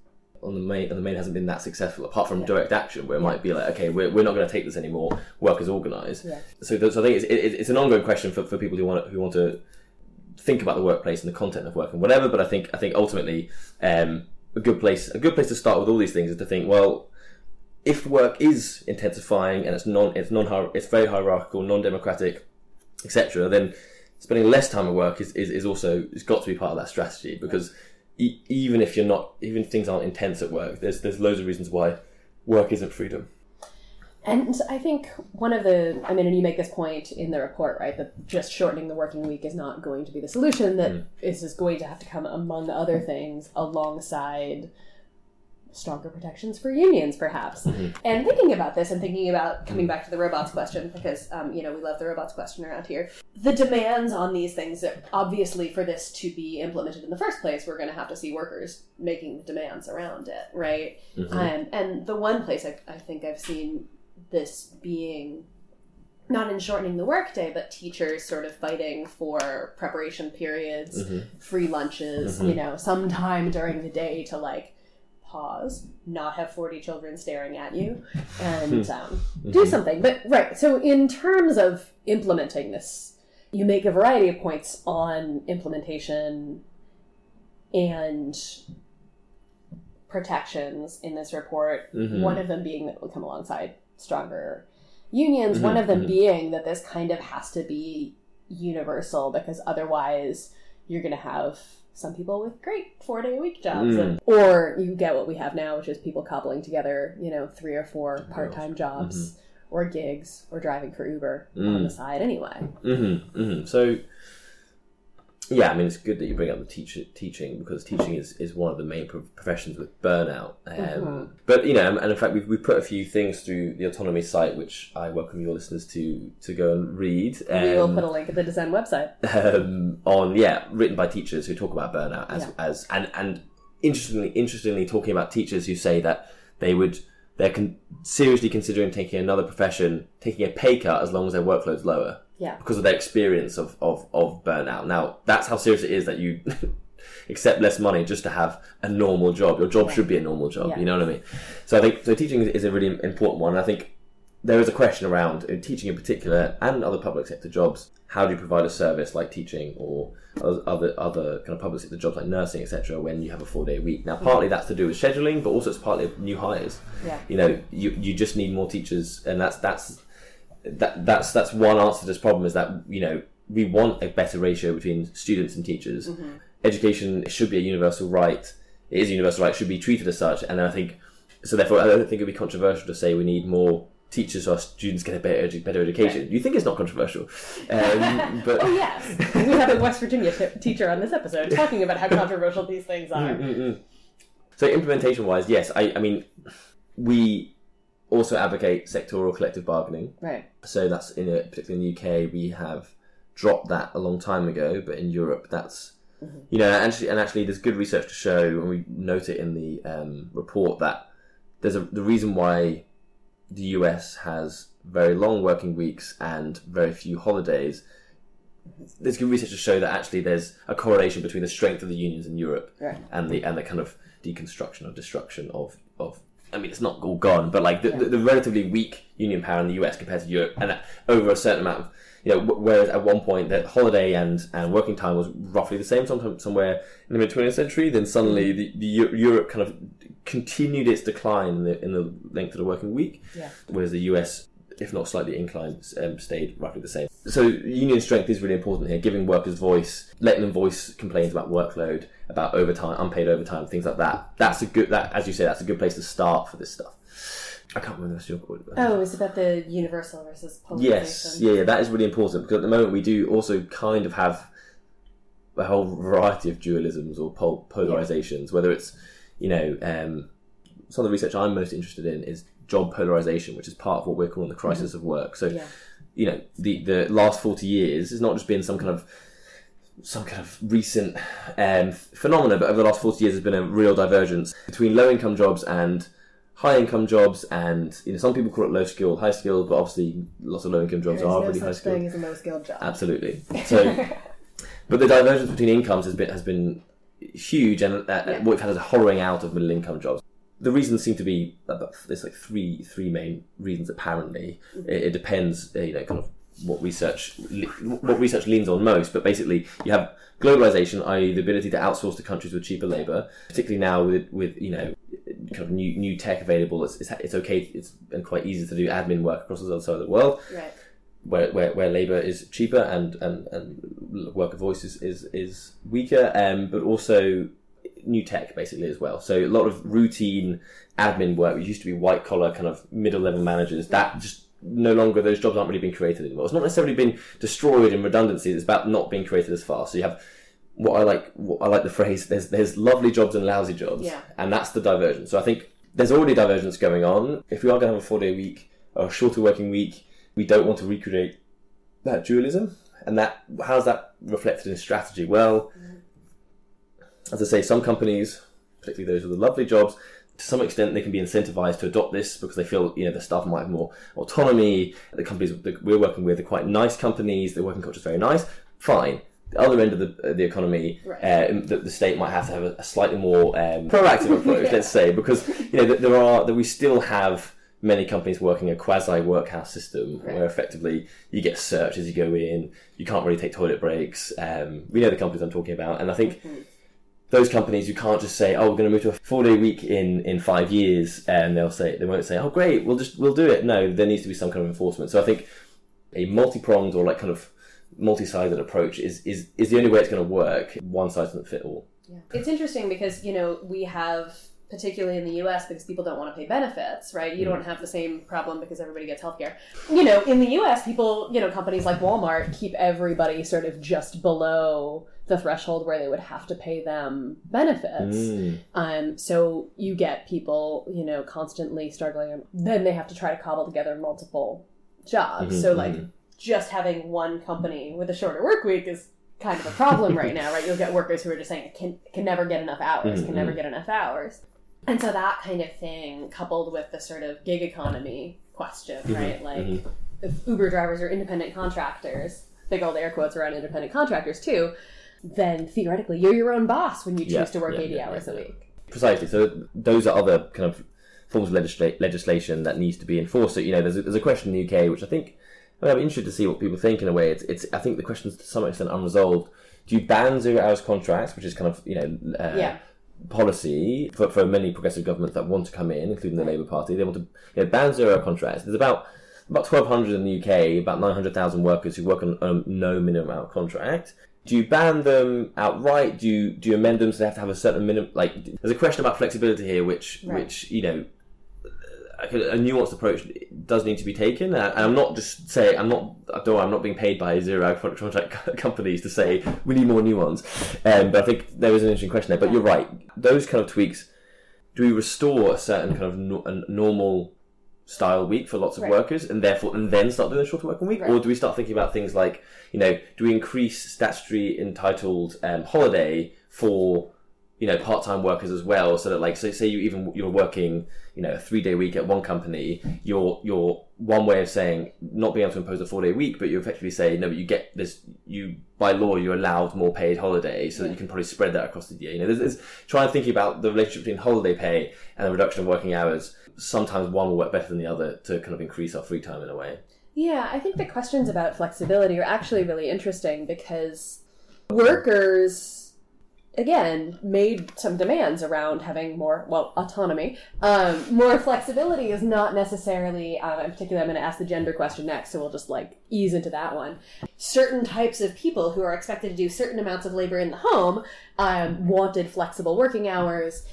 G: on the main, on the main hasn't been that successful, apart from direct action, where it might be like, okay, we're, we're not going to take this anymore. Work is organised.
C: Yeah.
G: So, th- so I think it's, it, it's an ongoing question for, for people who want who want to think about the workplace and the content of work and whatever. But I think I think ultimately um, a good place a good place to start with all these things is to think well. If work is intensifying and it's non it's non it's very hierarchical, non democratic, etc., then spending less time at work is, is, is also it's got to be part of that strategy because e- even if you're not even if things aren't intense at work, there's there's loads of reasons why work isn't freedom.
C: And I think one of the, I mean, and you make this point in the report, right, that just shortening the working week is not going to be the solution, That that is just going to have to come, among other things, alongside stronger protections for unions, perhaps. And thinking about this and thinking about coming back to the robots question, because, um, you know, we love the robots question around here, the demands on these things, obviously, for this to be implemented in the first place, we're going to have to see workers making the demands around it, right? Um, and the one place I, I think I've seen this being not in shortening the workday, but teachers sort of fighting for preparation periods, free lunches, you know, sometime during the day to like pause, not have 40 children staring at you, and um, do something. But, right, so in terms of implementing this, you make a variety of points on implementation and protections in this report.
G: Mhm.
C: One of them being that it will come alongside stronger unions. One of them being that this kind of has to be universal because otherwise you're going to have some people with great four day a week jobs,
G: Mm.
C: and, or you get what we have now, which is people cobbling together, you know, three or four part time jobs. Or gigs, or driving for Uber on the side anyway.
G: Mm-hmm, mm-hmm. So, yeah, I mean, it's good that you bring up the teacher teaching because teaching is, is one of the main pro- professions with burnout. Um,
C: Mm-hmm.
G: But you know, and in fact, we've, we've put a few things through the autonomy site, which I welcome your listeners to to go and read. Um,
C: we will put a link at the Dissent website.
G: um, on yeah, written by teachers who talk about burnout as
C: Yeah.
G: as and and interestingly interestingly talking about teachers who say that they would they're con- seriously considering taking another profession, taking a pay cut as long as their workload's lower
C: Yeah.
G: because of their experience of, of, of burnout. Now, that's how serious it is that you accept less money just to have a normal job. Your job should be a normal job,
C: Yeah.
G: you know what I mean? So I think so teaching is, is a really important one. And I think there is a question around uh, teaching in particular and other public sector jobs. How do you provide a service like teaching or other other kind of public sector jobs like nursing, etc., when you have a four day week? Now, partly that's to do with scheduling, but also it's partly new hires.
C: Yeah.
G: You know, you you just need more teachers, and that's that's that that's that's one answer to this problem is that you know we want a better ratio between students and teachers. Education should be a universal right. It is a universal right. It should be treated as such. And I think so. Therefore, I don't think it'd be controversial to say we need more teachers so our students get a better edu- better education. You think it's not controversial, um, but
C: Oh yes, we have a West Virginia t- teacher on this episode talking about how controversial these things are.
G: Mm, So implementation wise, yes, I, I mean, we also advocate sectoral collective bargaining.
C: Right.
G: So that's in a, particularly in the UK, we have dropped that a long time ago, but in Europe, that's you know, actually, and actually, there's good research to show, and we note it in the um, report that there's a the reason why the US has very long working weeks and very few holidays. There's good research to show that actually there's a correlation between the strength of the unions in Europe
C: Right.
G: and the and the kind of deconstruction or destruction of of. I mean, it's not all gone, but like the, the, the relatively weak union power in the US compared to Europe, and that over a certain amount of you know, whereas at one point that holiday and, and working time was roughly the same, sometime somewhere in the mid twentieth century, then suddenly the, the Europe kind of continued its decline in the, in the length of the working week,
C: Yeah.
G: whereas the US, if not slightly inclined, um, stayed roughly the same. So union strength is really important here, giving workers voice, letting them voice complaints about workload, about overtime, unpaid overtime, things like that. That's a good. That as you say, that's a good place to start for this stuff. I can't remember the rest of your point.
C: Oh, it's about the universal versus polarization.
G: Yes, yeah, yeah, that is really important because at the moment we do also kind of have a whole variety of dualisms or pol- polarizations. Whether it's, you know, um, some of the research I'm most interested in is job polarization, which is part of what we're calling the crisis of work. So,
C: Yeah.
G: You know, the the last forty years has not just been some kind of some kind of recent um, phenomena, but over the last forty years, there's been a real divergence between low income jobs and high income jobs, and you know, some people call it low skilled, high skilled, but obviously lots of low income jobs are
C: no
G: really high skilled.
C: thing as a low skilled job.
G: Absolutely. So, but the divergence between incomes has been has been huge, and uh,
C: Yeah.
G: what we've had is a hollowing out of middle income jobs. The reasons seem to be there's like three three main reasons. Apparently, it, it depends. Uh, you know, kind of what research what research leans on most. But basically, you have globalization, i.e., the ability to outsource to countries with cheaper labor. Particularly now with with you know kind of new new tech available, it's it's, it's okay. It's been quite easy to do admin work across the other side of the world
C: Right.
G: where, where, where labour is cheaper and, and, and worker voice is, is, is weaker, um, but also new tech basically as well. So a lot of routine admin work, which used to be white collar kind of middle level managers, that just no longer those jobs aren't really being created anymore. It's not necessarily been destroyed in redundancies. It's about not being created as fast. So you have what I like. What I like the phrase. There's there's lovely jobs and lousy jobs,
C: Yeah.
G: and that's the divergence. So I think there's already divergence going on. If we are going to have a four day week or a shorter working week, we don't want to recreate that dualism. And that how's that reflected in strategy? Well, mm-hmm. As I say, some companies, particularly those with the lovely jobs, to some extent they can be incentivized to adopt this because they feel you know the staff might have more autonomy. The companies that we're working with are quite nice companies. The working culture is very nice. Fine. The other end of the the economy,
C: Right.
G: uh, the, the state might have to have a, a slightly more um, proactive approach. Let's say because you know there are that we still have many companies working a quasi workhouse system
C: Right.
G: where effectively you get searched as you go in. You can't really take toilet breaks. Um, we know the companies I'm talking about, and I think those companies you can't just say, "Oh, we're going to move to a four-day week in in five years," and they'll say they won't say, "Oh, great, we'll just we'll do it." No, there needs to be some kind of enforcement. So I think a multi-pronged or like kind of multi-sided approach is is is the only way it's going to work. One size doesn't fit all.
C: Yeah. It's interesting because, you know, we have, particularly in the US, because people don't want to pay benefits, right? You don't have the same problem because everybody gets healthcare. You know, in the US, people, you know, companies like Walmart keep everybody sort of just below the threshold where they would have to pay them benefits.
G: Mm.
C: Um, so you get people, you know, constantly struggling, then they have to try to cobble together multiple jobs.
G: Mhm,
C: so, like,
G: mhm.
C: just having one company with a shorter work week is kind of a problem right now, right? You'll get workers who are just saying, can, can never get enough hours, can
G: Mhm,
C: never
G: mhm.
C: get enough hours. And so that kind of thing, coupled with the sort of gig economy question,
G: Mhm,
C: right? Like,
G: mhm.
C: if Uber drivers are independent contractors, big old air quotes around independent contractors too, then theoretically you're your own boss when you choose
G: Yeah,
C: to work
G: yeah,
C: 80
G: yeah,
C: hours a week.
G: Precisely. So those are other kind of forms of legisla- legislation that needs to be enforced. So you know, there's a, there's a question in the UK which I think I mean, I'm interested to see what people think. In a way, it's it's I think the question's to some extent unresolved. Do you ban zero hours contracts, which is kind of you know uh,
C: Yeah.
G: Policy for, for many progressive governments that want to come in, including the Labour Party? They want to you know, ban zero contracts. There's about about 1,200 in the UK, about 900,000 workers who work on um, no minimum hour contract. Do you ban them outright? Do you do you amend them so they have to have a certain minimum? Like, there's a question about flexibility here, which
C: Right.
G: which you know, a, nuanced approach does need to be taken. And I'm not just saying I'm not. Don't I'm not being paid by zero hour contract companies to say we need more nuance. Um, but I think there is an interesting question there. But you're right. Those kind of tweaks. Do we restore a certain kind of no, a normal style week for lots of
C: Right.
G: workers and therefore and then start doing a shorter working week
C: Right.
G: or do we start thinking about things like you know do we increase statutory entitled um, holiday for you know part-time workers as well so that like so say you even you're working you know a three day week at one company you're you're one way of saying not being able to impose a four day week but you effectively say no but you get this you by law you're allowed more paid holiday so that you can probably spread that across the year. You know there's, there's trying to think about the relationship between holiday pay and the reduction of working hours. Sometimes one will work better than the other to kind of increase our free time in a way.
C: Yeah, I think the questions about flexibility are actually really interesting because workers again made some demands around having more well autonomy. Um, more flexibility is not necessarily uh, in particular i'm going to ask the gender question next so we'll just like ease into that one. Certain types of people who are expected to do certain amounts of labor in the home um, wanted flexible working hours.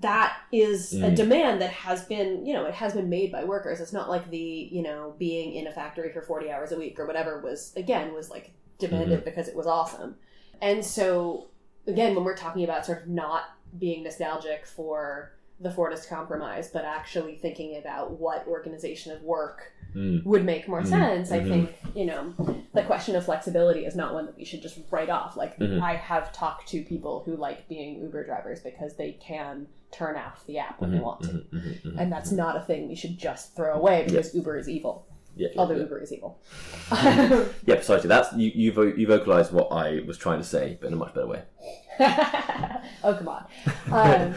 C: That is a
G: Mm.
C: demand that has been you know it has been made by workers. It's not like the you know being in a factory for 40 hours a week or whatever was again was like demanded
G: Mm-hmm.
C: because it was awesome. And so again when we're talking about sort of not being nostalgic for the Fordist Compromise, but actually thinking about what organization of work
G: Mm.
C: would make more
G: Mhm.
C: sense, I
G: Mhm.
C: think, you know, the question of flexibility is not one that we should just write off. Like,
G: Mhm.
C: I have talked to people who like being Uber drivers because they can turn off the app when they
G: Mhm,
C: want to.
G: mhm.
C: And that's not a thing we should just throw away because Uber is evil.
G: Yeah, yeah,
C: Although
G: yeah.
C: Uber is evil.
G: Yeah, precisely. That's you. You, vo- you vocalized what I was trying to say, but in a much better way.
C: oh come on um,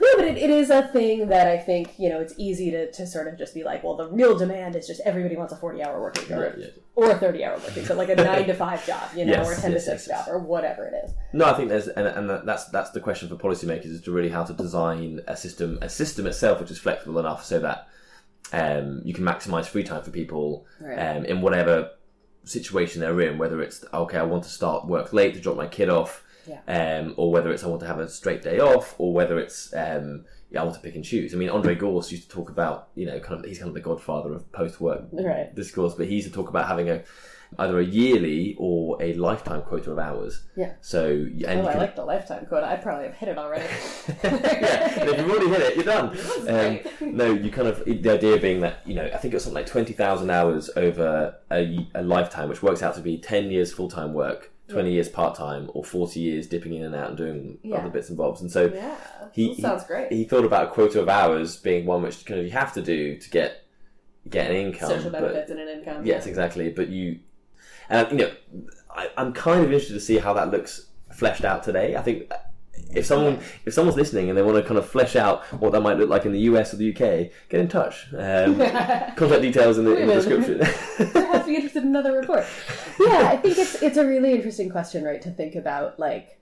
C: no but it, it is a thing that i think you know it's easy to, to sort of just be like well the real demand is just everybody wants a 40 hour work week or,
G: Right, yeah.
C: or a 30 hour work week so like a 9 to 5 job you know
G: Yes,
C: or a 10
G: yes,
C: to 6
G: yes, yes.
C: job or whatever it is
G: No, I think there's, and, and that's that's the question for policymakers is to really how to design a system, a system itself which is flexible enough so that um, you can maximize free time for people
C: Right.
G: um, in whatever situation they're in. Whether it's okay, I want to start work late to drop my kid off,
C: Yeah.
G: um, or whether it's I want to have a straight day off, or whether it's um, yeah, I want to pick and choose. I mean, Andre Gorz used to talk about you know kind of he's kind of the godfather of post work
C: Right.
G: discourse, but he used to talk about having a either a yearly or a lifetime quota of hours.
C: Yeah.
G: So and
C: oh i
G: can-
C: like the lifetime quota i probably have hit it already
G: yeah, and if you've already hit it, you're done. Um, no, you kind of the idea being that you know I think it's something like twenty thousand hours over a, a lifetime, which works out to be ten years full time work, twenty years part time, or forty years dipping in and out and doing
C: Yeah.
G: other bits and bobs. And so
C: yeah
G: he,
C: sounds great
G: he he thought about a quota of hours being one which kind of you have to do to get get an income.
C: social
G: but-
C: benefits and an income
G: Yes, exactly. But you, and you know, I, I'm kind of interested to see how that looks fleshed out today. I think if someone if someone's listening and they want to kind of flesh out what that might look like in the US or the UK, get in touch. Um, contact details in the, in the description.
C: perhaps be interested in another report. Yeah, I think it's it's a really interesting question, right? To think about, like,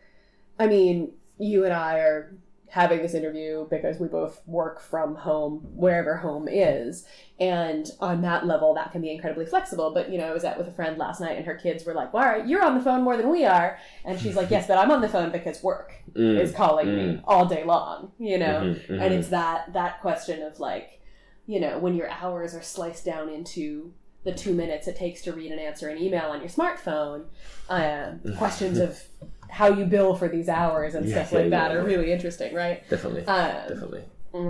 C: I mean, you and I are having this interview because we both work from home, wherever home is, and on that level, that can be incredibly flexible. But you know, I was out with a friend last night, and her kids were like, "Why you're on the phone more than we are?" And she's like, "Yes, but I'm on the phone because work
G: Mm,
C: is calling me
G: mm.
C: all day long." You know,
G: Mhm, mhm.
C: and it's that that question of like you know when your hours are sliced down into the two minutes it takes to read and answer an email on your smartphone um, questions of how you bill for these hours and
G: Yeah,
C: stuff
G: yeah,
C: like that are really interesting right
G: definitely,
C: um,
G: definitely.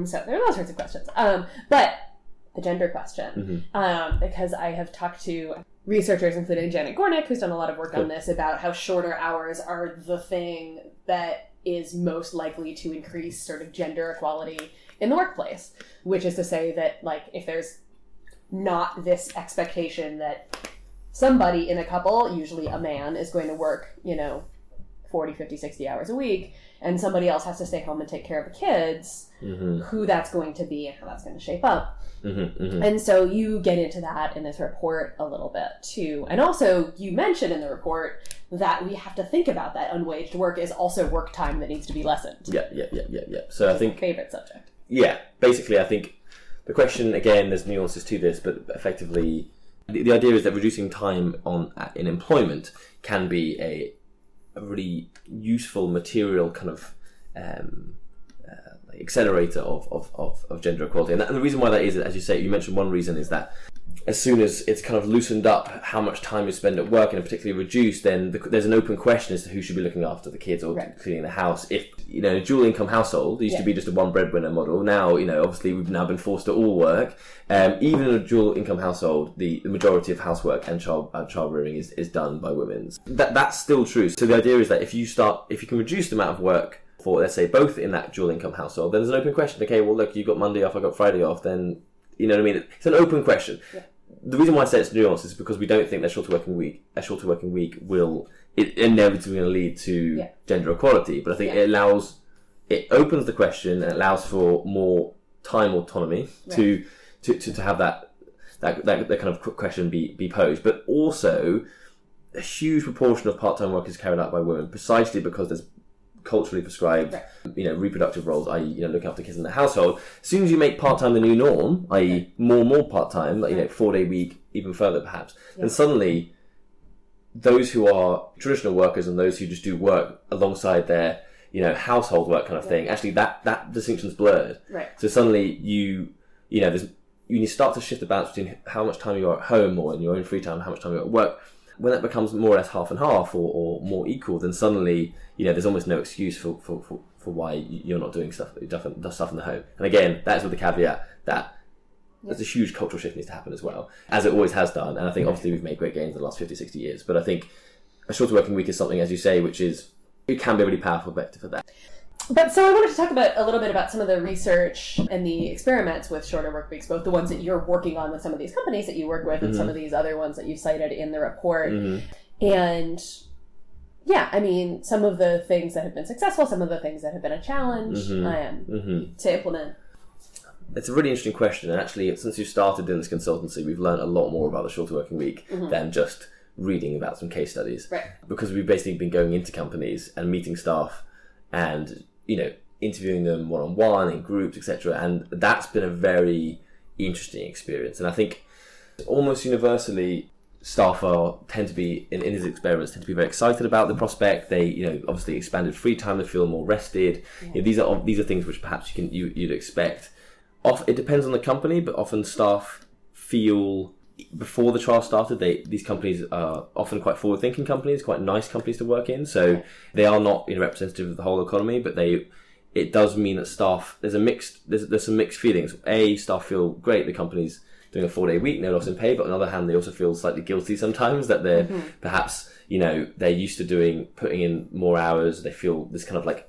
C: so there are all sorts of questions um, but the gender question
G: Mhm.
C: um, because i have talked to researchers including janet gornick who's done a lot of work on this about how shorter hours are the thing that is most likely to increase sort of gender equality in the workplace which is to say that like if there's not this expectation that somebody in a couple usually a man is going to work you know 40 50 60 hours a week and somebody else has to stay home and take care of the kids
G: hmm
C: who that's going to be and how that's going to shape up
G: hmm hmm
C: and so you get into that in this report a little bit too. And also, you mentioned in the report that we have to think about that unwaged work is also work time that needs to be lessened.
G: Yeah, yeah, yeah, yeah, yeah. So I think
C: favorite subject.
G: yeah, basically, I think the question again, there's nuances to this, but effectively, the, the idea is that reducing time on uh, in employment can be a, a really useful material kind of um, uh, accelerator of, of, of, of gender equality. And, that, and the reason why that is, as you say, you mentioned one reason is that as soon as it's kind of loosened up how much time you spend at work and particularly reduced, then the, there's an open question as to who should be looking after the kids or
C: Right.
G: cleaning the house. If you know, a dual income household used to
C: Yeah.
G: be just a one breadwinner model. Now, you know, obviously we've now been forced to all work. Um, even in a dual income household, the, the majority of housework and child uh, child rearing is, is done by women. That that's still true. So the idea is that if you start, if you can reduce the amount of work for let's say both in that dual income household, then there's an open question. Okay, well look, you got Monday off, I got Friday off. Then you know what I mean. It's an open question. The reason why I say it's nuanced is because we don't think that shorter working week, a shorter working week will it inevitably going to lead to
C: Yeah.
G: gender equality. But I think
C: Yeah.
G: it allows, it opens the question and allows for more time autonomy to, to, to, to have that, that, that, that kind of question be, be posed. But also, a huge proportion of part-time work is carried out by women precisely because there's culturally prescribed, you know, reproductive roles, i.e., you know, looking after kids in the household. As soon as you make part time the new norm, i.e., more and more part time, like you know, four day week, even further perhaps, then suddenly those who are traditional workers and those who just do work alongside their you know household work kind of thing actually that that distinction's blurred
H: Right.
G: so suddenly you you know there's you need to start to shift the balance between how much time you're at home or in your own free time how much time you're at work when that becomes more or less half and half or, or more equal then suddenly you know there's almost no excuse for for, for, for why you're not doing stuff stuff stuff in the home and again that's with the caveat that there's a huge cultural shift needs to happen as well, as it always has done. And I think obviously we've made great gains in the last 50, 60 years. But I think a shorter working week is something, as you say, which is, it can be a really powerful vector for that.
H: But so I wanted to talk about a little bit about some of the research and the experiments with shorter work weeks, both the ones that you're working on with some of these companies that you work with, and some mm-hmm. of these other ones that you cited in the report. Mm-hmm. And yeah, I mean, some of the things that have been successful, some of the things that have been a challenge um, to implement.
G: It's a really interesting question. And actually, since you started doing this consultancy, we've learned a lot more about the shorter working week than just reading about some case studies.
H: Right.
G: Because we've basically been going into companies and meeting staff and, you know, interviewing them one on one in groups, etc. And that's been a very interesting experience. And I think almost universally staff are tend to be in, in these experiments tend to be very excited about the prospect. They you know obviously expanded free time. They feel more rested. You know, these are these are things which perhaps you can you, you'd expect. Off it depends on the company, but often staff feel before the trial started, they these companies are often quite forward thinking companies, quite nice companies to work in. So they are not you know, representative of the whole economy, but they it does mean that staff there's a mixed there's there's some mixed feelings. A staff feel great, the company's doing a four day week, no loss in pay, but on the other hand, they also feel slightly guilty sometimes that they're mm-hmm. perhaps you know they're used to doing putting in more hours. They feel this kind of like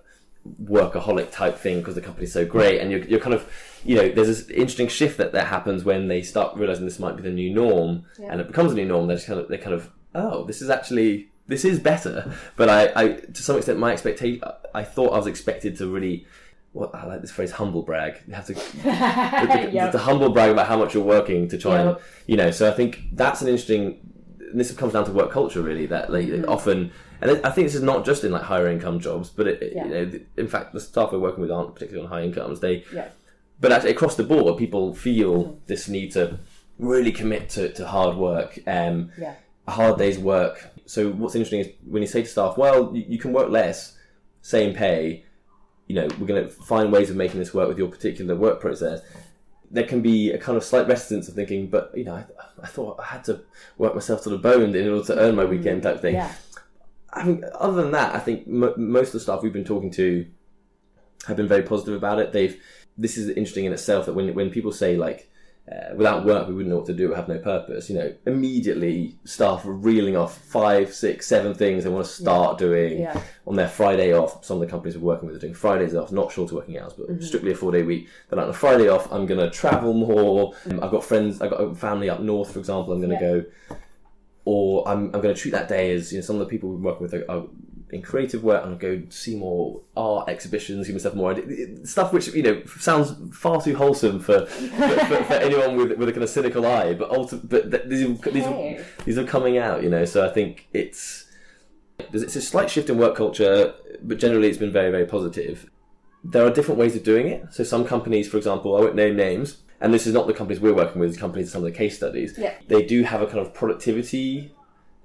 G: workaholic type thing because the company's so great, and you're, you're kind of you know there's this interesting shift that that happens when they start realizing this might be the new norm, and it becomes a new norm. They're just kind of they're kind of oh this is actually this is better. But I, I to some extent my expectation I thought I was expected to really. What I like this phrase, humble brag. You have to the, the,
H: Yep.
G: the humble brag about how much you're working to try and you know. So I think that's an interesting. This comes down to work culture, really. That like
H: Mm-hmm.
G: often, and I think this is not just in like higher income jobs, but it,
H: Yeah.
G: you know, in fact, the staff we're working with aren't particularly on high incomes. They,
H: Yeah.
G: but actually across the board, people feel this need to really commit to, to hard work, um,
H: Yeah.
G: a hard day's work. So what's interesting is when you say to staff, well, you, you can work less, same pay. You know, we're going to find ways of making this work with your particular work process. There can be a kind of slight reticence of thinking, but you know, I, I thought I had to work myself to the bone in order to earn my weekend type thing.
H: Yeah.
G: I mean, other than that, I think mo most of the staff we've been talking to have been very positive about it. They've. This is interesting in itself that when when people say like, uh, without work we wouldn't know what to do, we have no purpose. You know, immediately staff are reeling off five, six, seven things they want to start doing
H: Yeah.
G: on their Friday off. Some of the companies we're working with are doing Fridays off, not shorter working hours, but
H: Mm-hmm.
G: strictly a four day week. Then on a Friday off, I'm going to travel more. Um, I've got friends, I've got family up north, for example. I'm going to
H: Yeah.
G: go or I'm, I'm going to treat that day as you know some of the people we're working with are, are in creative work and go see more art exhibitions, give myself more stuff which you know sounds far too wholesome for for, for, for anyone with with a kind of cynical eye, but ulti- but th- these are, these are these are coming out, you know. So I think it's it's a slight shift in work culture, but generally it's been very very positive. There are different ways of doing it. So some companies, for example, I won't name names, and this is not the companies we're working with. Companies, some of the case studies.
H: Yeah.
G: They do have a kind of productivity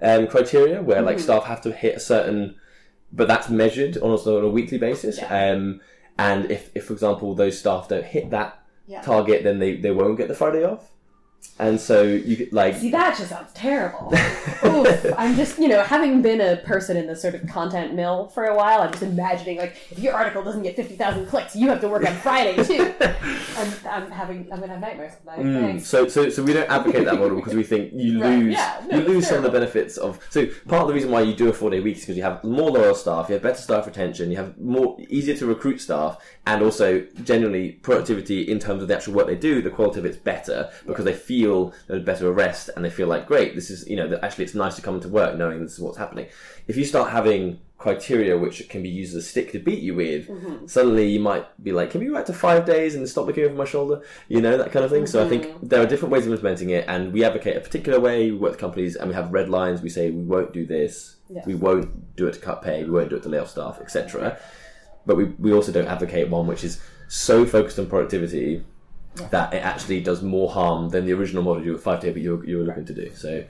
G: um, criteria where like staff have to hit a certain, but that's measured on a, on a weekly basis.
H: Yeah.
G: Um, and if, if, for example, those staff don't hit that
H: Yeah.
G: target, then they, they won't get the Friday off. And so you like
H: See, that just sounds terrible. Oof. I'm just, you know, having been a person in the sort of content mill for a while, I'm just imagining, like, if your article doesn't get 50,000 clicks, you have to work on Friday, too. I'm, I'm having, I'm to have nightmares.
G: Mm, so, so, so we don't advocate that model because we think you
H: Right,
G: lose,
H: yeah, no,
G: you lose some of the benefits of. So part of the reason why you do a four day week is because you have more loyal staff, you have better staff retention, you have more easier to recruit staff, and also generally productivity in terms of the actual work they do. The quality of it's better because they feel there's better rest and they feel like great. This is you know that actually it's nice to come to work knowing this is what's happening. If you start having criteria which can be used as a stick to beat you with,
H: Mm-hmm.
G: suddenly you might be like, can we go back to five days and stop looking over my shoulder? You know, that kind of thing. So I think
H: Mm-hmm.
G: there are different ways of implementing it, and we advocate a particular way. We work with companies, and we have red lines. We say we won't do this,
H: Yeah.
G: we won't do it to cut pay, we won't do it to lay off staff, etc. But we, we also don't advocate one which is so focused on productivity that it actually does more harm than the original model you were five day, but you were, you were looking to do. So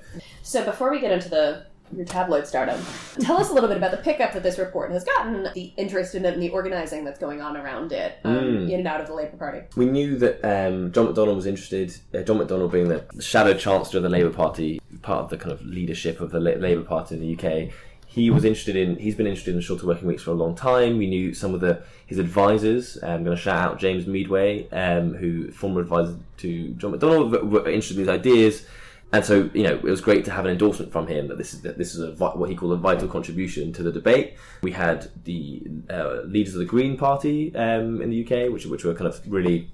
H: So before we get into the your tabloid stardom, tell us a little bit about the pickup that this report has gotten, the interest in it, and the organizing that's going on around it um,
G: Mm.
H: in and out of the Labour Party.
G: we knew that um, John McDonnell was interested. Uh, John McDonnell being the shadow chancellor of the Labour Party, part of the kind of leadership of the La- Labour Party in the UK. He was interested in. He's been interested in shorter working weeks for a long time. We knew some of the his advisors. I'm going to shout out James Meadway, um, who former advisor to John McDonnell, were- interested in these ideas. And so, you know, it was great to have an endorsement from him that this is that this is a what he called a vital contribution to the debate. We had the uh, leaders of the Green Party um, in the UK, which which were kind of really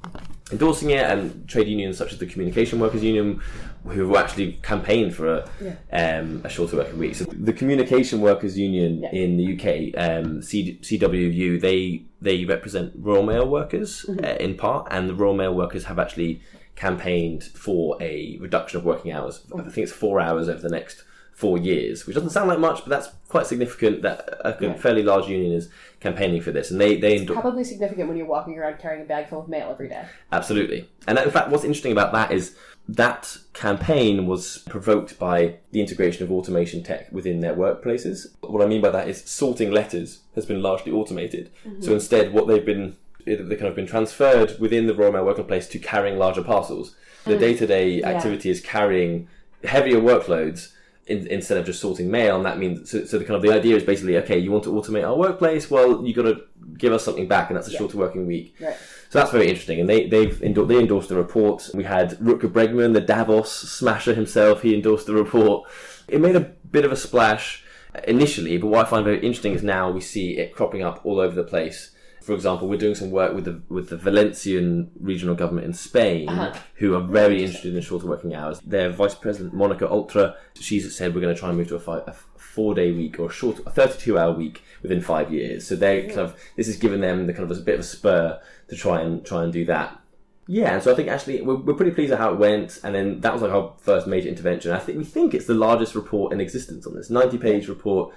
G: endorsing it, and trade unions such as the Communication Workers Union, who have actually campaigned for a, um, a shorter working week. So the Communication Workers Union
H: Yeah.
G: in the UK, um, C- CWU, they they represent Royal Mail workers uh, in part, and the Royal Mail workers have actually campaigned for a reduction of working hours. I think it's four hours over the next four years, which doesn't sound like much, but that's quite significant. That a fairly large union is campaigning for this, and they they endo-
H: Probably significant when you're walking around carrying a bag full of mail every day.
G: Absolutely. And in fact, what's interesting about that is that campaign was provoked by the integration of automation tech within their workplaces. What I mean by that is sorting letters has been largely automated. Mm-hmm. So instead, what they've been they kind of been transferred within the Royal Mail workplace to carrying larger parcels. The mm. day-to-day activity is carrying heavier workloads in, instead of just sorting mail, and that means so, so the kind of the idea is basically okay, you want to automate our workplace, well, you got to give us something back, and that's a shorter working week.
H: Right.
G: So that's very interesting, and they they've endor- they endorsed the report. We had Rutger Bregman, the Davos smasher himself. He endorsed the report. It made a bit of a splash initially, but what I find very interesting is now we see it cropping up all over the place. For example, we're doing some work with the with the Valencian regional government in Spain, uh-huh. who are very interested in shorter working hours. Their vice president Monica Oltra, she's said we're going to try and move to a, five, a four day week or a short, a thirty two hour week within five years. So they kind of this has given them the kind of a bit of a spur to try and try and do that. Yeah, and so I think actually we're, we're pretty pleased at how it went, and then that was like our first major intervention. I think we think it's the largest report in existence on this ninety page report.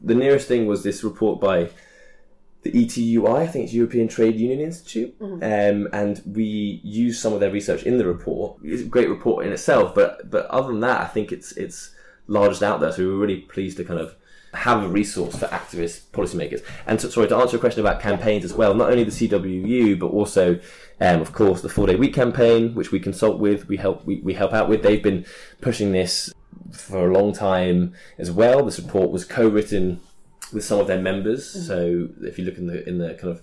G: The nearest thing was this report by the ETUI, I think it's European Trade Union Institute, um, and we use some of their research in the report. It's a great report in itself, but but other than that, I think it's it's largest out there. So we were really pleased to kind of have a resource for activists, policymakers. And so, sorry to answer your question about campaigns as well. Not only the CWU, but also, um, of course, the four day week campaign, which we consult with, we help we, we help out with. They've been pushing this for a long time as well. This report was co-written with some of their members. Mm-hmm. So if you look in the in the kind of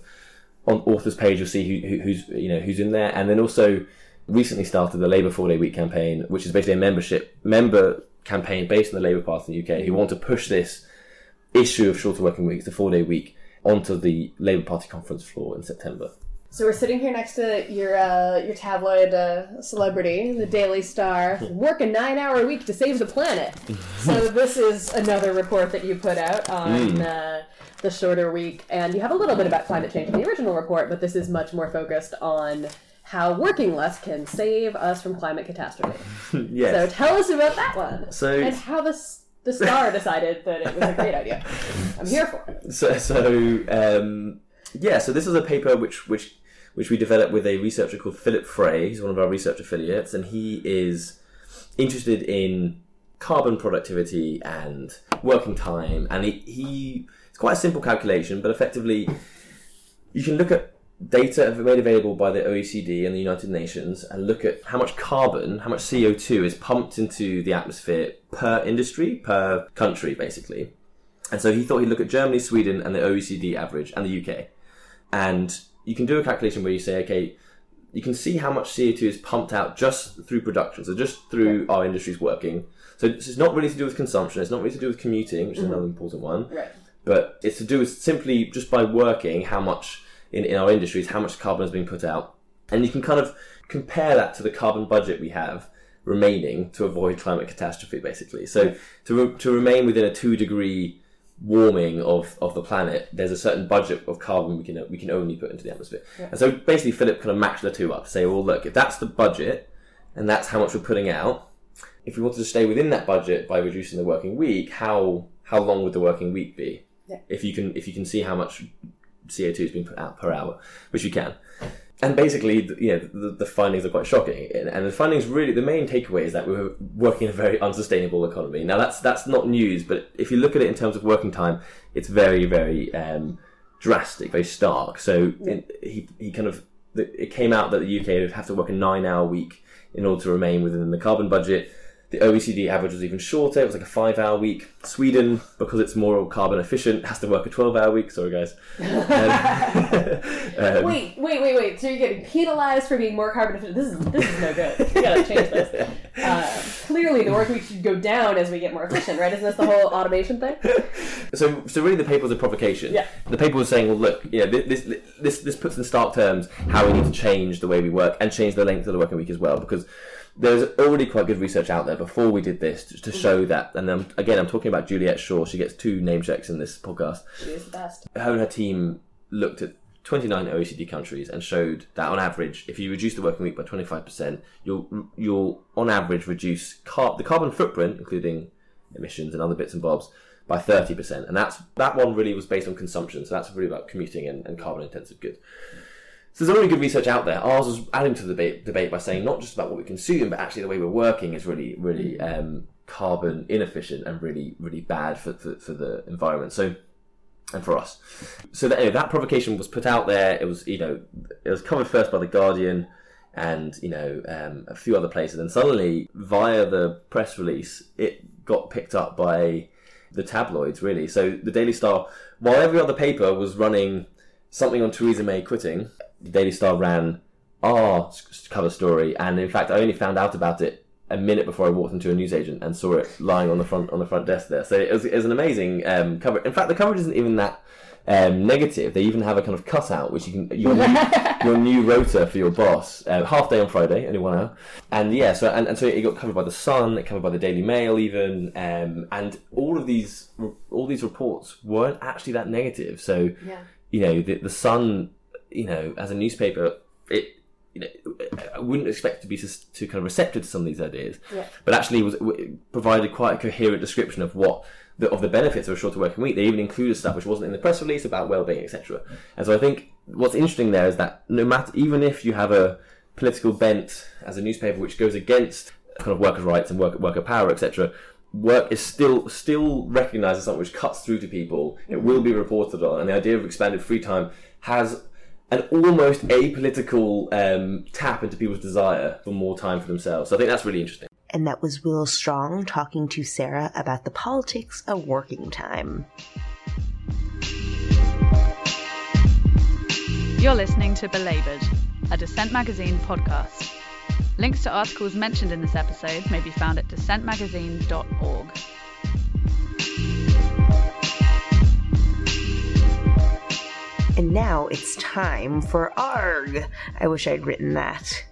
G: on authors page, you'll see who, who, who's you know who's in there, and then also recently started the Labour Four Day Week campaign, which is basically a membership member campaign based on the Labour Party in the UK, who want to push this issue of shorter working weeks, the four day week, onto the Labour Party conference floor in September.
H: So we're sitting here next to your uh, your tabloid uh, celebrity, the Daily Star. Work a nine hour week to save the planet. so this is another report that you put out on uh, the shorter week, and you have a little bit about climate change in the original report, but this is much more focused on how working less can save us from climate catastrophe.
G: yes.
H: So tell us about that one.
G: So-
H: and how the the Star decided that it was a great idea. I'm here for it.
G: so so um, yeah so this is a paper which which which we developed with a researcher called Philip Frey he's one of our research affiliates and he is interested in carbon productivity and working time and he, he it's quite a simple calculation but effectively you can look at data made available by the OECD and the United Nations and look at how much carbon, how much CO2 is pumped into the atmosphere per industry, per country, basically. And so he thought he'd look at Germany, Sweden, and the OECD average, and the UK. And you can do a calculation where you say, okay, you can see how much CO2 is pumped out just through production, so just through our industries working. So this is not really to do with consumption, it's not really to do with commuting, which is mm-hmm. another important one
H: Right.
G: but it's to do with simply just by working how much in, in our industries how much carbon has been put out. And you can kind of compare that to the carbon budget we have remaining to avoid climate catastrophe basically. So to, re- to remain within a two degree warming of, of the planet, there's a certain budget of carbon we can we can only put into the atmosphere. And so basically, Philip kind of matched the two up to say, well, look, if that's the budget and that's how much we're putting out, if we wanted to stay within that budget by reducing the working week, how how long would the working week be?
H: Yeah.
G: If you can if you can see how much CO two is being put out per hour, which you can. And basically, know, the, the findings are quite shocking. And, and the findings really, the main takeaway is that we we're working in a very unsustainable economy. Now, that's that's not news, but if you look at it in terms of working time, it's very, very um, drastic, very stark. So it, he he kind of it came out that the UK would have to work a nine-hour week in order to remain within the carbon budget. The OECD average was even shorter. It was like a five-hour week. Sweden, because it's more carbon efficient, has to work a twelve-hour week. Sorry, guys. Um, um,
H: Wait, wait, wait, wait. So you're getting penalized for being more carbon efficient. This is this is no good. You gotta change this. Uh, clearly, the work week should go down as we get more efficient, right? Isn't this the whole automation thing?
G: So, so really, the paper was a provocation.
H: Yeah.
G: The paper was saying, well, look, know, this this this puts in stark terms how we need to change the way we work and change the length of the working week as well, because there's already quite good research out there before we did this to, to show that. And then again, I'm talking about Juliet Schor. She gets two name checks in this podcast.
H: She is the best.
G: Her and her team looked at 29 OECD countries and showed that on average, if you reduce the working week by 25%, you'll you'll on average reduce car- the carbon footprint, including emissions and other bits and bobs, by 30%. And that's that one really was based on consumption. So that's really about commuting and, and carbon intensive goods. So there's already good research out there. Ours was adding to the debate, debate by saying not just about what we consume, but actually the way we're working is really, really um, carbon inefficient and really, really bad for, for, for the environment. So and for us. So that, anyway, that provocation was put out there. It was, you know, it was covered first by the Guardian and you know um, a few other places, and suddenly via the press release, it got picked up by the tabloids. Really, so the Daily Star, while every other paper was running something on Theresa May quitting, the Daily Star ran our cover story, and in fact, I only found out about it a minute before I walked into a newsagent and saw it lying on the front on the front desk there. So it was, it was an amazing um, cover. In fact, the coverage isn't even that um, negative. They even have a kind of cutout which you can your new, your new rota for your boss. Uh, half day on Friday, only one hour. And yeah, so and, and so it got covered by the Sun, it covered by the Daily Mail, even, um, and all of these all these reports weren't actually that negative. So
H: Yeah.
G: you know the the Sun, you know, as a newspaper, it. You know, I wouldn't expect to be to kind of receptive to some of these ideas,
H: Yeah.
G: but actually was provided quite a coherent description of what the, of the benefits of a shorter working week. They even included stuff which wasn't in the press release about well-being, etc. And so I think what's interesting there is that no matter, even if you have a political bent as a newspaper which goes against kind of workers' rights and work, worker power, etc. Work is still still recognised as something which cuts through to people. It will be reported on, and the idea of expanded free time has an almost apolitical um, tap into people's desire for more time for themselves. So I think that's really interesting.
B: And that was Will Stronge talking to Sarah about the politics of working time.
A: You're listening to Belabored, a Dissent Magazine podcast. Links to articles mentioned in this episode may be found at dissentmagazine.org.
B: And now it's time for ARG. I wish I'd written that.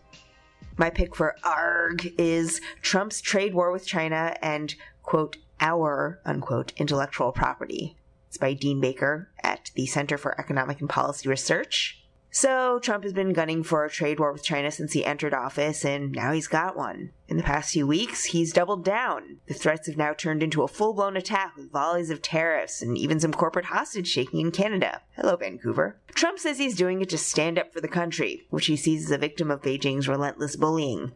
B: My pick for ARG is Trump's trade war with China and, quote, our, unquote, intellectual property. It's by Dean Baker at the Center for Economic and Policy Research. So, Trump has been gunning for a trade war with China since he entered office, and now he's got one. In the past few weeks, he's doubled down. The threats have now turned into a full blown attack with volleys of tariffs and even some corporate hostage shaking in Canada. Hello, Vancouver. Trump says he's doing it to stand up for the country, which he sees as a victim of Beijing's relentless bullying.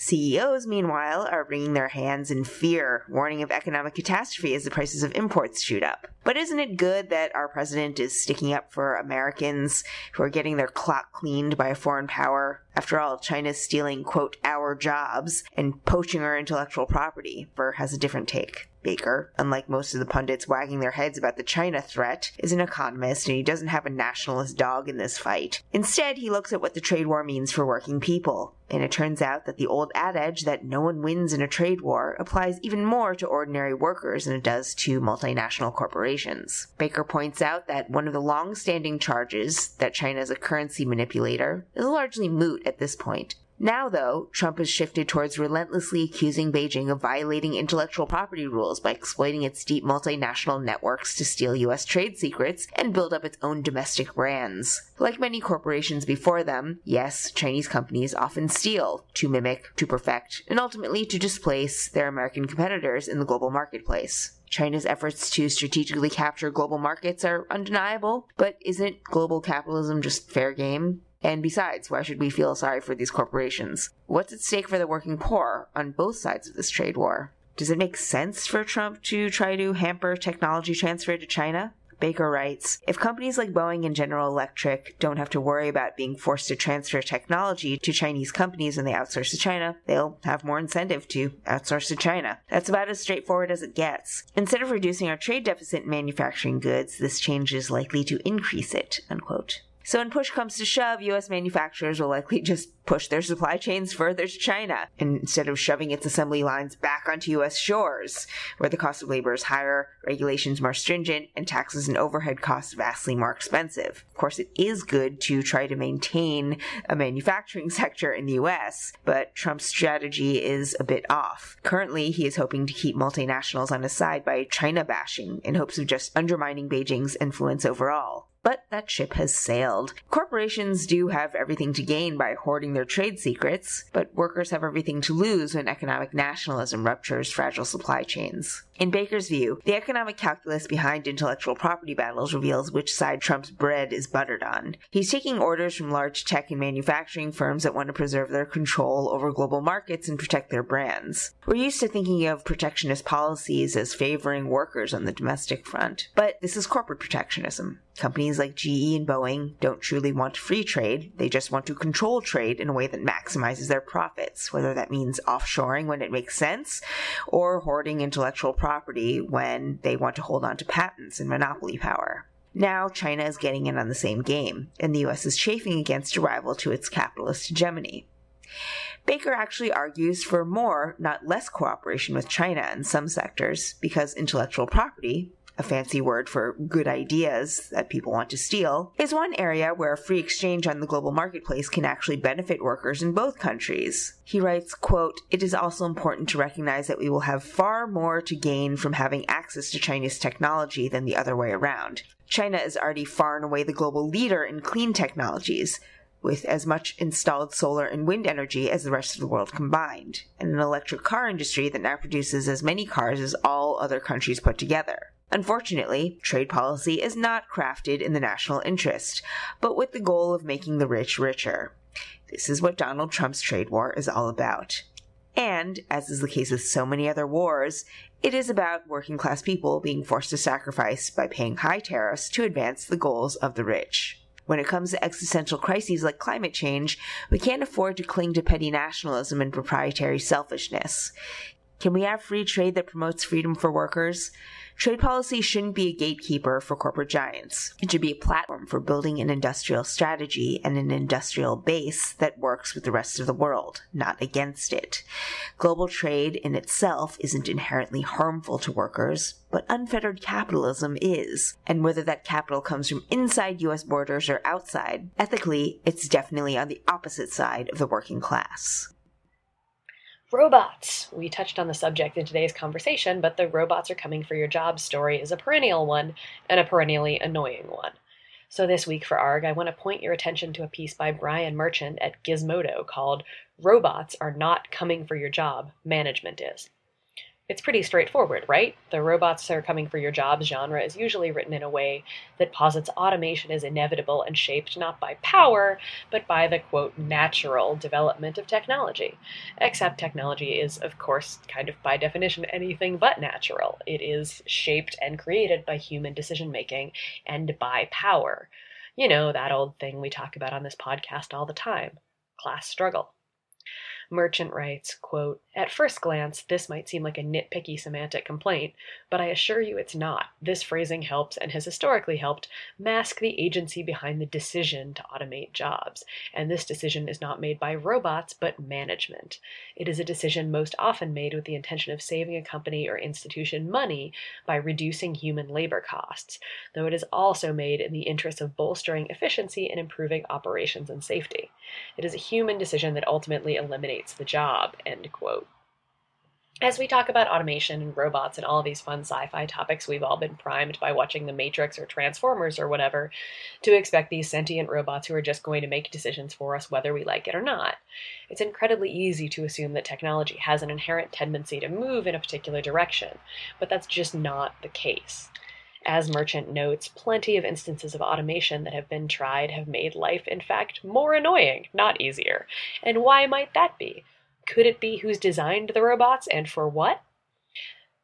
B: CEOs, meanwhile, are wringing their hands in fear, warning of economic catastrophe as the prices of imports shoot up. But isn't it good that our president is sticking up for Americans who are getting their clock cleaned by a foreign power? After all, China's stealing, quote, our jobs and poaching our intellectual property. Burr has a different take. Baker, unlike most of the pundits wagging their heads about the China threat, is an economist and he doesn't have a nationalist dog in this fight. Instead, he looks at what the trade war means for working people. And it turns out that the old adage that no one wins in a trade war applies even more to ordinary workers than it does to multinational corporations. Baker points out that one of the long standing charges that China is a currency manipulator is largely moot at this point. Now, though, Trump has shifted towards relentlessly accusing Beijing of violating intellectual property rules by exploiting its deep multinational networks to steal U.S. trade secrets and build up its own domestic brands. Like many corporations before them, yes, Chinese companies often steal to mimic, to perfect, and ultimately to displace their American competitors in the global marketplace. China's efforts to strategically capture global markets are undeniable, but isn't global capitalism just fair game? And besides, why should we feel sorry for these corporations? What's at stake for the working poor on both sides of this trade war? Does it make sense for Trump to try to hamper technology transfer to China? Baker writes If companies like Boeing and General Electric don't have to worry about being forced to transfer technology to Chinese companies when they outsource to China, they'll have more incentive to outsource to China. That's about as straightforward as it gets. Instead of reducing our trade deficit in manufacturing goods, this change is likely to increase it. Unquote. So when push comes to shove, US manufacturers will likely just push their supply chains further to China instead of shoving its assembly lines back onto US shores, where the cost of labor is higher, regulations more stringent, and taxes and overhead costs vastly more expensive. Of course, it is good to try to maintain a manufacturing sector in the US, but Trump's strategy is a bit off. Currently, he is hoping to keep multinationals on his side by China bashing in hopes of just undermining Beijing's influence overall. But that ship has sailed. Corporations do have everything to gain by hoarding their trade secrets, but workers have everything to lose when economic nationalism ruptures fragile supply chains. In Baker's view, the economic calculus behind intellectual property battles reveals which side Trump's bread is buttered on. He's taking orders from large tech and manufacturing firms that want to preserve their control over global markets and protect their brands. We're used to thinking of protectionist policies as favoring workers on the domestic front, but this is corporate protectionism. Companies like GE and Boeing don't truly want free trade, they just want to control trade in a way that maximizes their profits, whether that means offshoring when it makes sense or hoarding intellectual property when they want to hold on to patents and monopoly power. Now, China is getting in on the same game, and the US is chafing against a rival to its capitalist hegemony. Baker actually argues for more, not less cooperation with China in some sectors because intellectual property, a fancy word for good ideas that people want to steal, is one area where free exchange on the global marketplace can actually benefit workers in both countries. He writes, quote, It is also important to recognize that we will have far more to gain from having access to Chinese technology than the other way around. China is already far and away the global leader in clean technologies, with as much installed solar and wind energy as the rest of the world combined, and an electric car industry that now produces as many cars as all other countries put together. Unfortunately, trade policy is not crafted in the national interest, but with the goal of making the rich richer. This is what Donald Trump's trade war is all about. And, as is the case with so many other wars, it is about working class people being forced to sacrifice by paying high tariffs to advance the goals of the rich. When it comes to existential crises like climate change, we can't afford to cling to petty nationalism and proprietary selfishness. Can we have free trade that promotes freedom for workers? Trade policy shouldn't be a gatekeeper for corporate giants. It should be a platform for building an industrial strategy and an industrial base that works with the rest of the world, not against it. Global trade in itself isn't inherently harmful to workers, but unfettered capitalism is. And whether that capital comes from inside US borders or outside, ethically, it's definitely on the opposite side of the working class.
C: Robots! We touched on the subject in today's conversation, but the robots are coming for your job story is a perennial one and a perennially annoying one. So this week for ARG, I want to point your attention to a piece by Brian Merchant at Gizmodo called Robots Are Not Coming for Your Job, Management Is. It's pretty straightforward, right? The robots are coming for your jobs genre is usually written in a way that posits automation is inevitable and shaped not by power, but by the quote, natural development of technology. Except technology is, of course, kind of by definition anything but natural. It is shaped and created by human decision making and by power. You know, that old thing we talk about on this podcast all the time class struggle. Merchant writes, quote, At first glance, this might seem like a nitpicky semantic complaint, but I assure you it's not. This phrasing helps and has historically helped mask the agency behind the decision to automate jobs. And this decision is not made by robots, but management. It is a decision most often made with the intention of saving a company or institution money by reducing human labor costs, though it is also made in the interest of bolstering efficiency and improving operations and safety. It is a human decision that ultimately eliminates the job. End quote. As we talk about automation and robots and all these fun sci fi topics, we've all been primed by watching The Matrix or Transformers or whatever to expect these sentient robots who are just going to make decisions for us whether we like it or not. It's incredibly easy to assume that technology has an inherent tendency to move in a particular direction, but that's just not the case. As Merchant notes, plenty of instances of automation that have been tried have made life, in fact, more annoying, not easier. And why might that be? Could it be who's designed the robots and for what?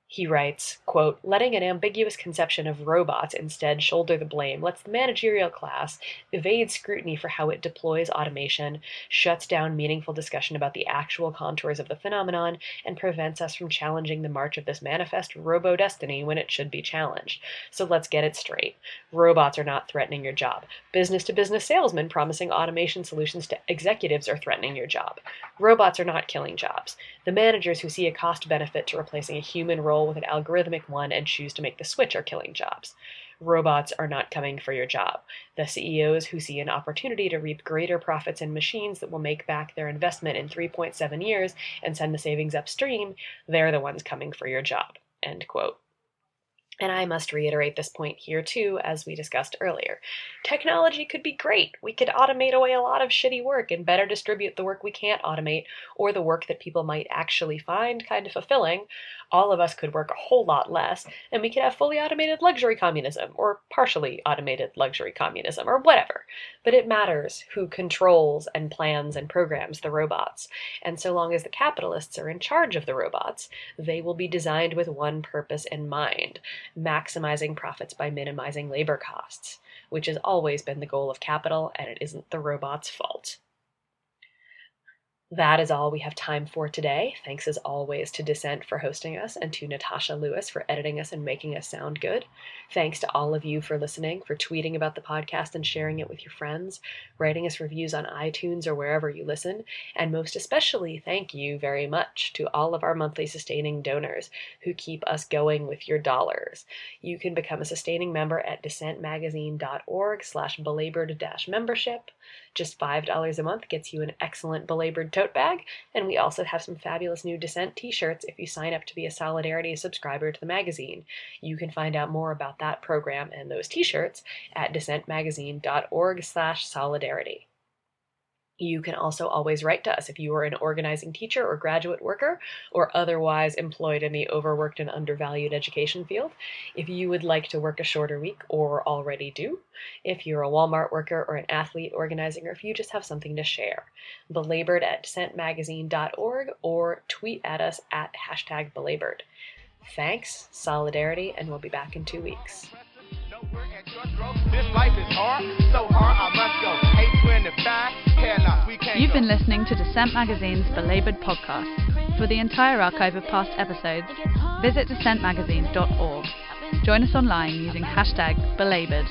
C: He writes, quote, letting an ambiguous conception of robots instead shoulder the blame lets the managerial class evade scrutiny for how it deploys automation, shuts down meaningful discussion about the actual contours of the phenomenon, and prevents us from challenging the march of this manifest robo destiny when it should be challenged. So let's get it straight. Robots are not threatening your job. Business to business salesmen promising automation solutions to executives are threatening your job. Robots are not killing jobs. The managers who see a cost benefit to replacing a human role with an algorithmic one and choose to make the switch are killing jobs. Robots are not coming for your job. The CEOs who see an opportunity to reap greater profits in machines that will make back their investment in 3.7 years and send the savings upstream, they're the ones coming for your job. End quote. And I must reiterate this point here too, as we discussed earlier. Technology could be great. We could automate away a lot of shitty work and better distribute the work we can't automate or the work that people might actually find kind of fulfilling. All of us could work a whole lot less, and we could have fully automated luxury communism or partially automated luxury communism or whatever. But it matters who controls and plans and programs the robots. And so long as the capitalists are in charge of the robots, they will be designed with one purpose in mind maximizing profits by minimizing labor costs, which has always been the goal of capital, and it isn't the robot's fault. That is all we have time for today. Thanks as always to Dissent for hosting us and to Natasha Lewis for editing us and making us sound good. Thanks to all of you for listening, for tweeting about the podcast and sharing it with your friends, writing us reviews on iTunes or wherever you listen, and most especially thank you very much to all of our monthly sustaining donors who keep us going with your dollars. You can become a sustaining member at dissentmagazine.org slash belabored membership. Just $5 a month gets you an excellent belabored tote bag, and we also have some fabulous new Dissent t-shirts if you sign up to be a Solidarity subscriber to the magazine. You can find out more about that program and those t-shirts at dissentmagazine.org slash solidarity. You can also always write to us if you are an organizing teacher or graduate worker or otherwise employed in the overworked and undervalued education field. If you would like to work a shorter week or already do. If you're a Walmart worker or an athlete organizing or if you just have something to share. Belabored at dissentmagazine.org or tweet at us at hashtag belabored. Thanks, solidarity, and we'll be back in two weeks.
A: You've been listening to Dissent Magazine's Belabored podcast. For the entire archive of past episodes, visit dissentmagazine.org. Join us online using hashtag belabored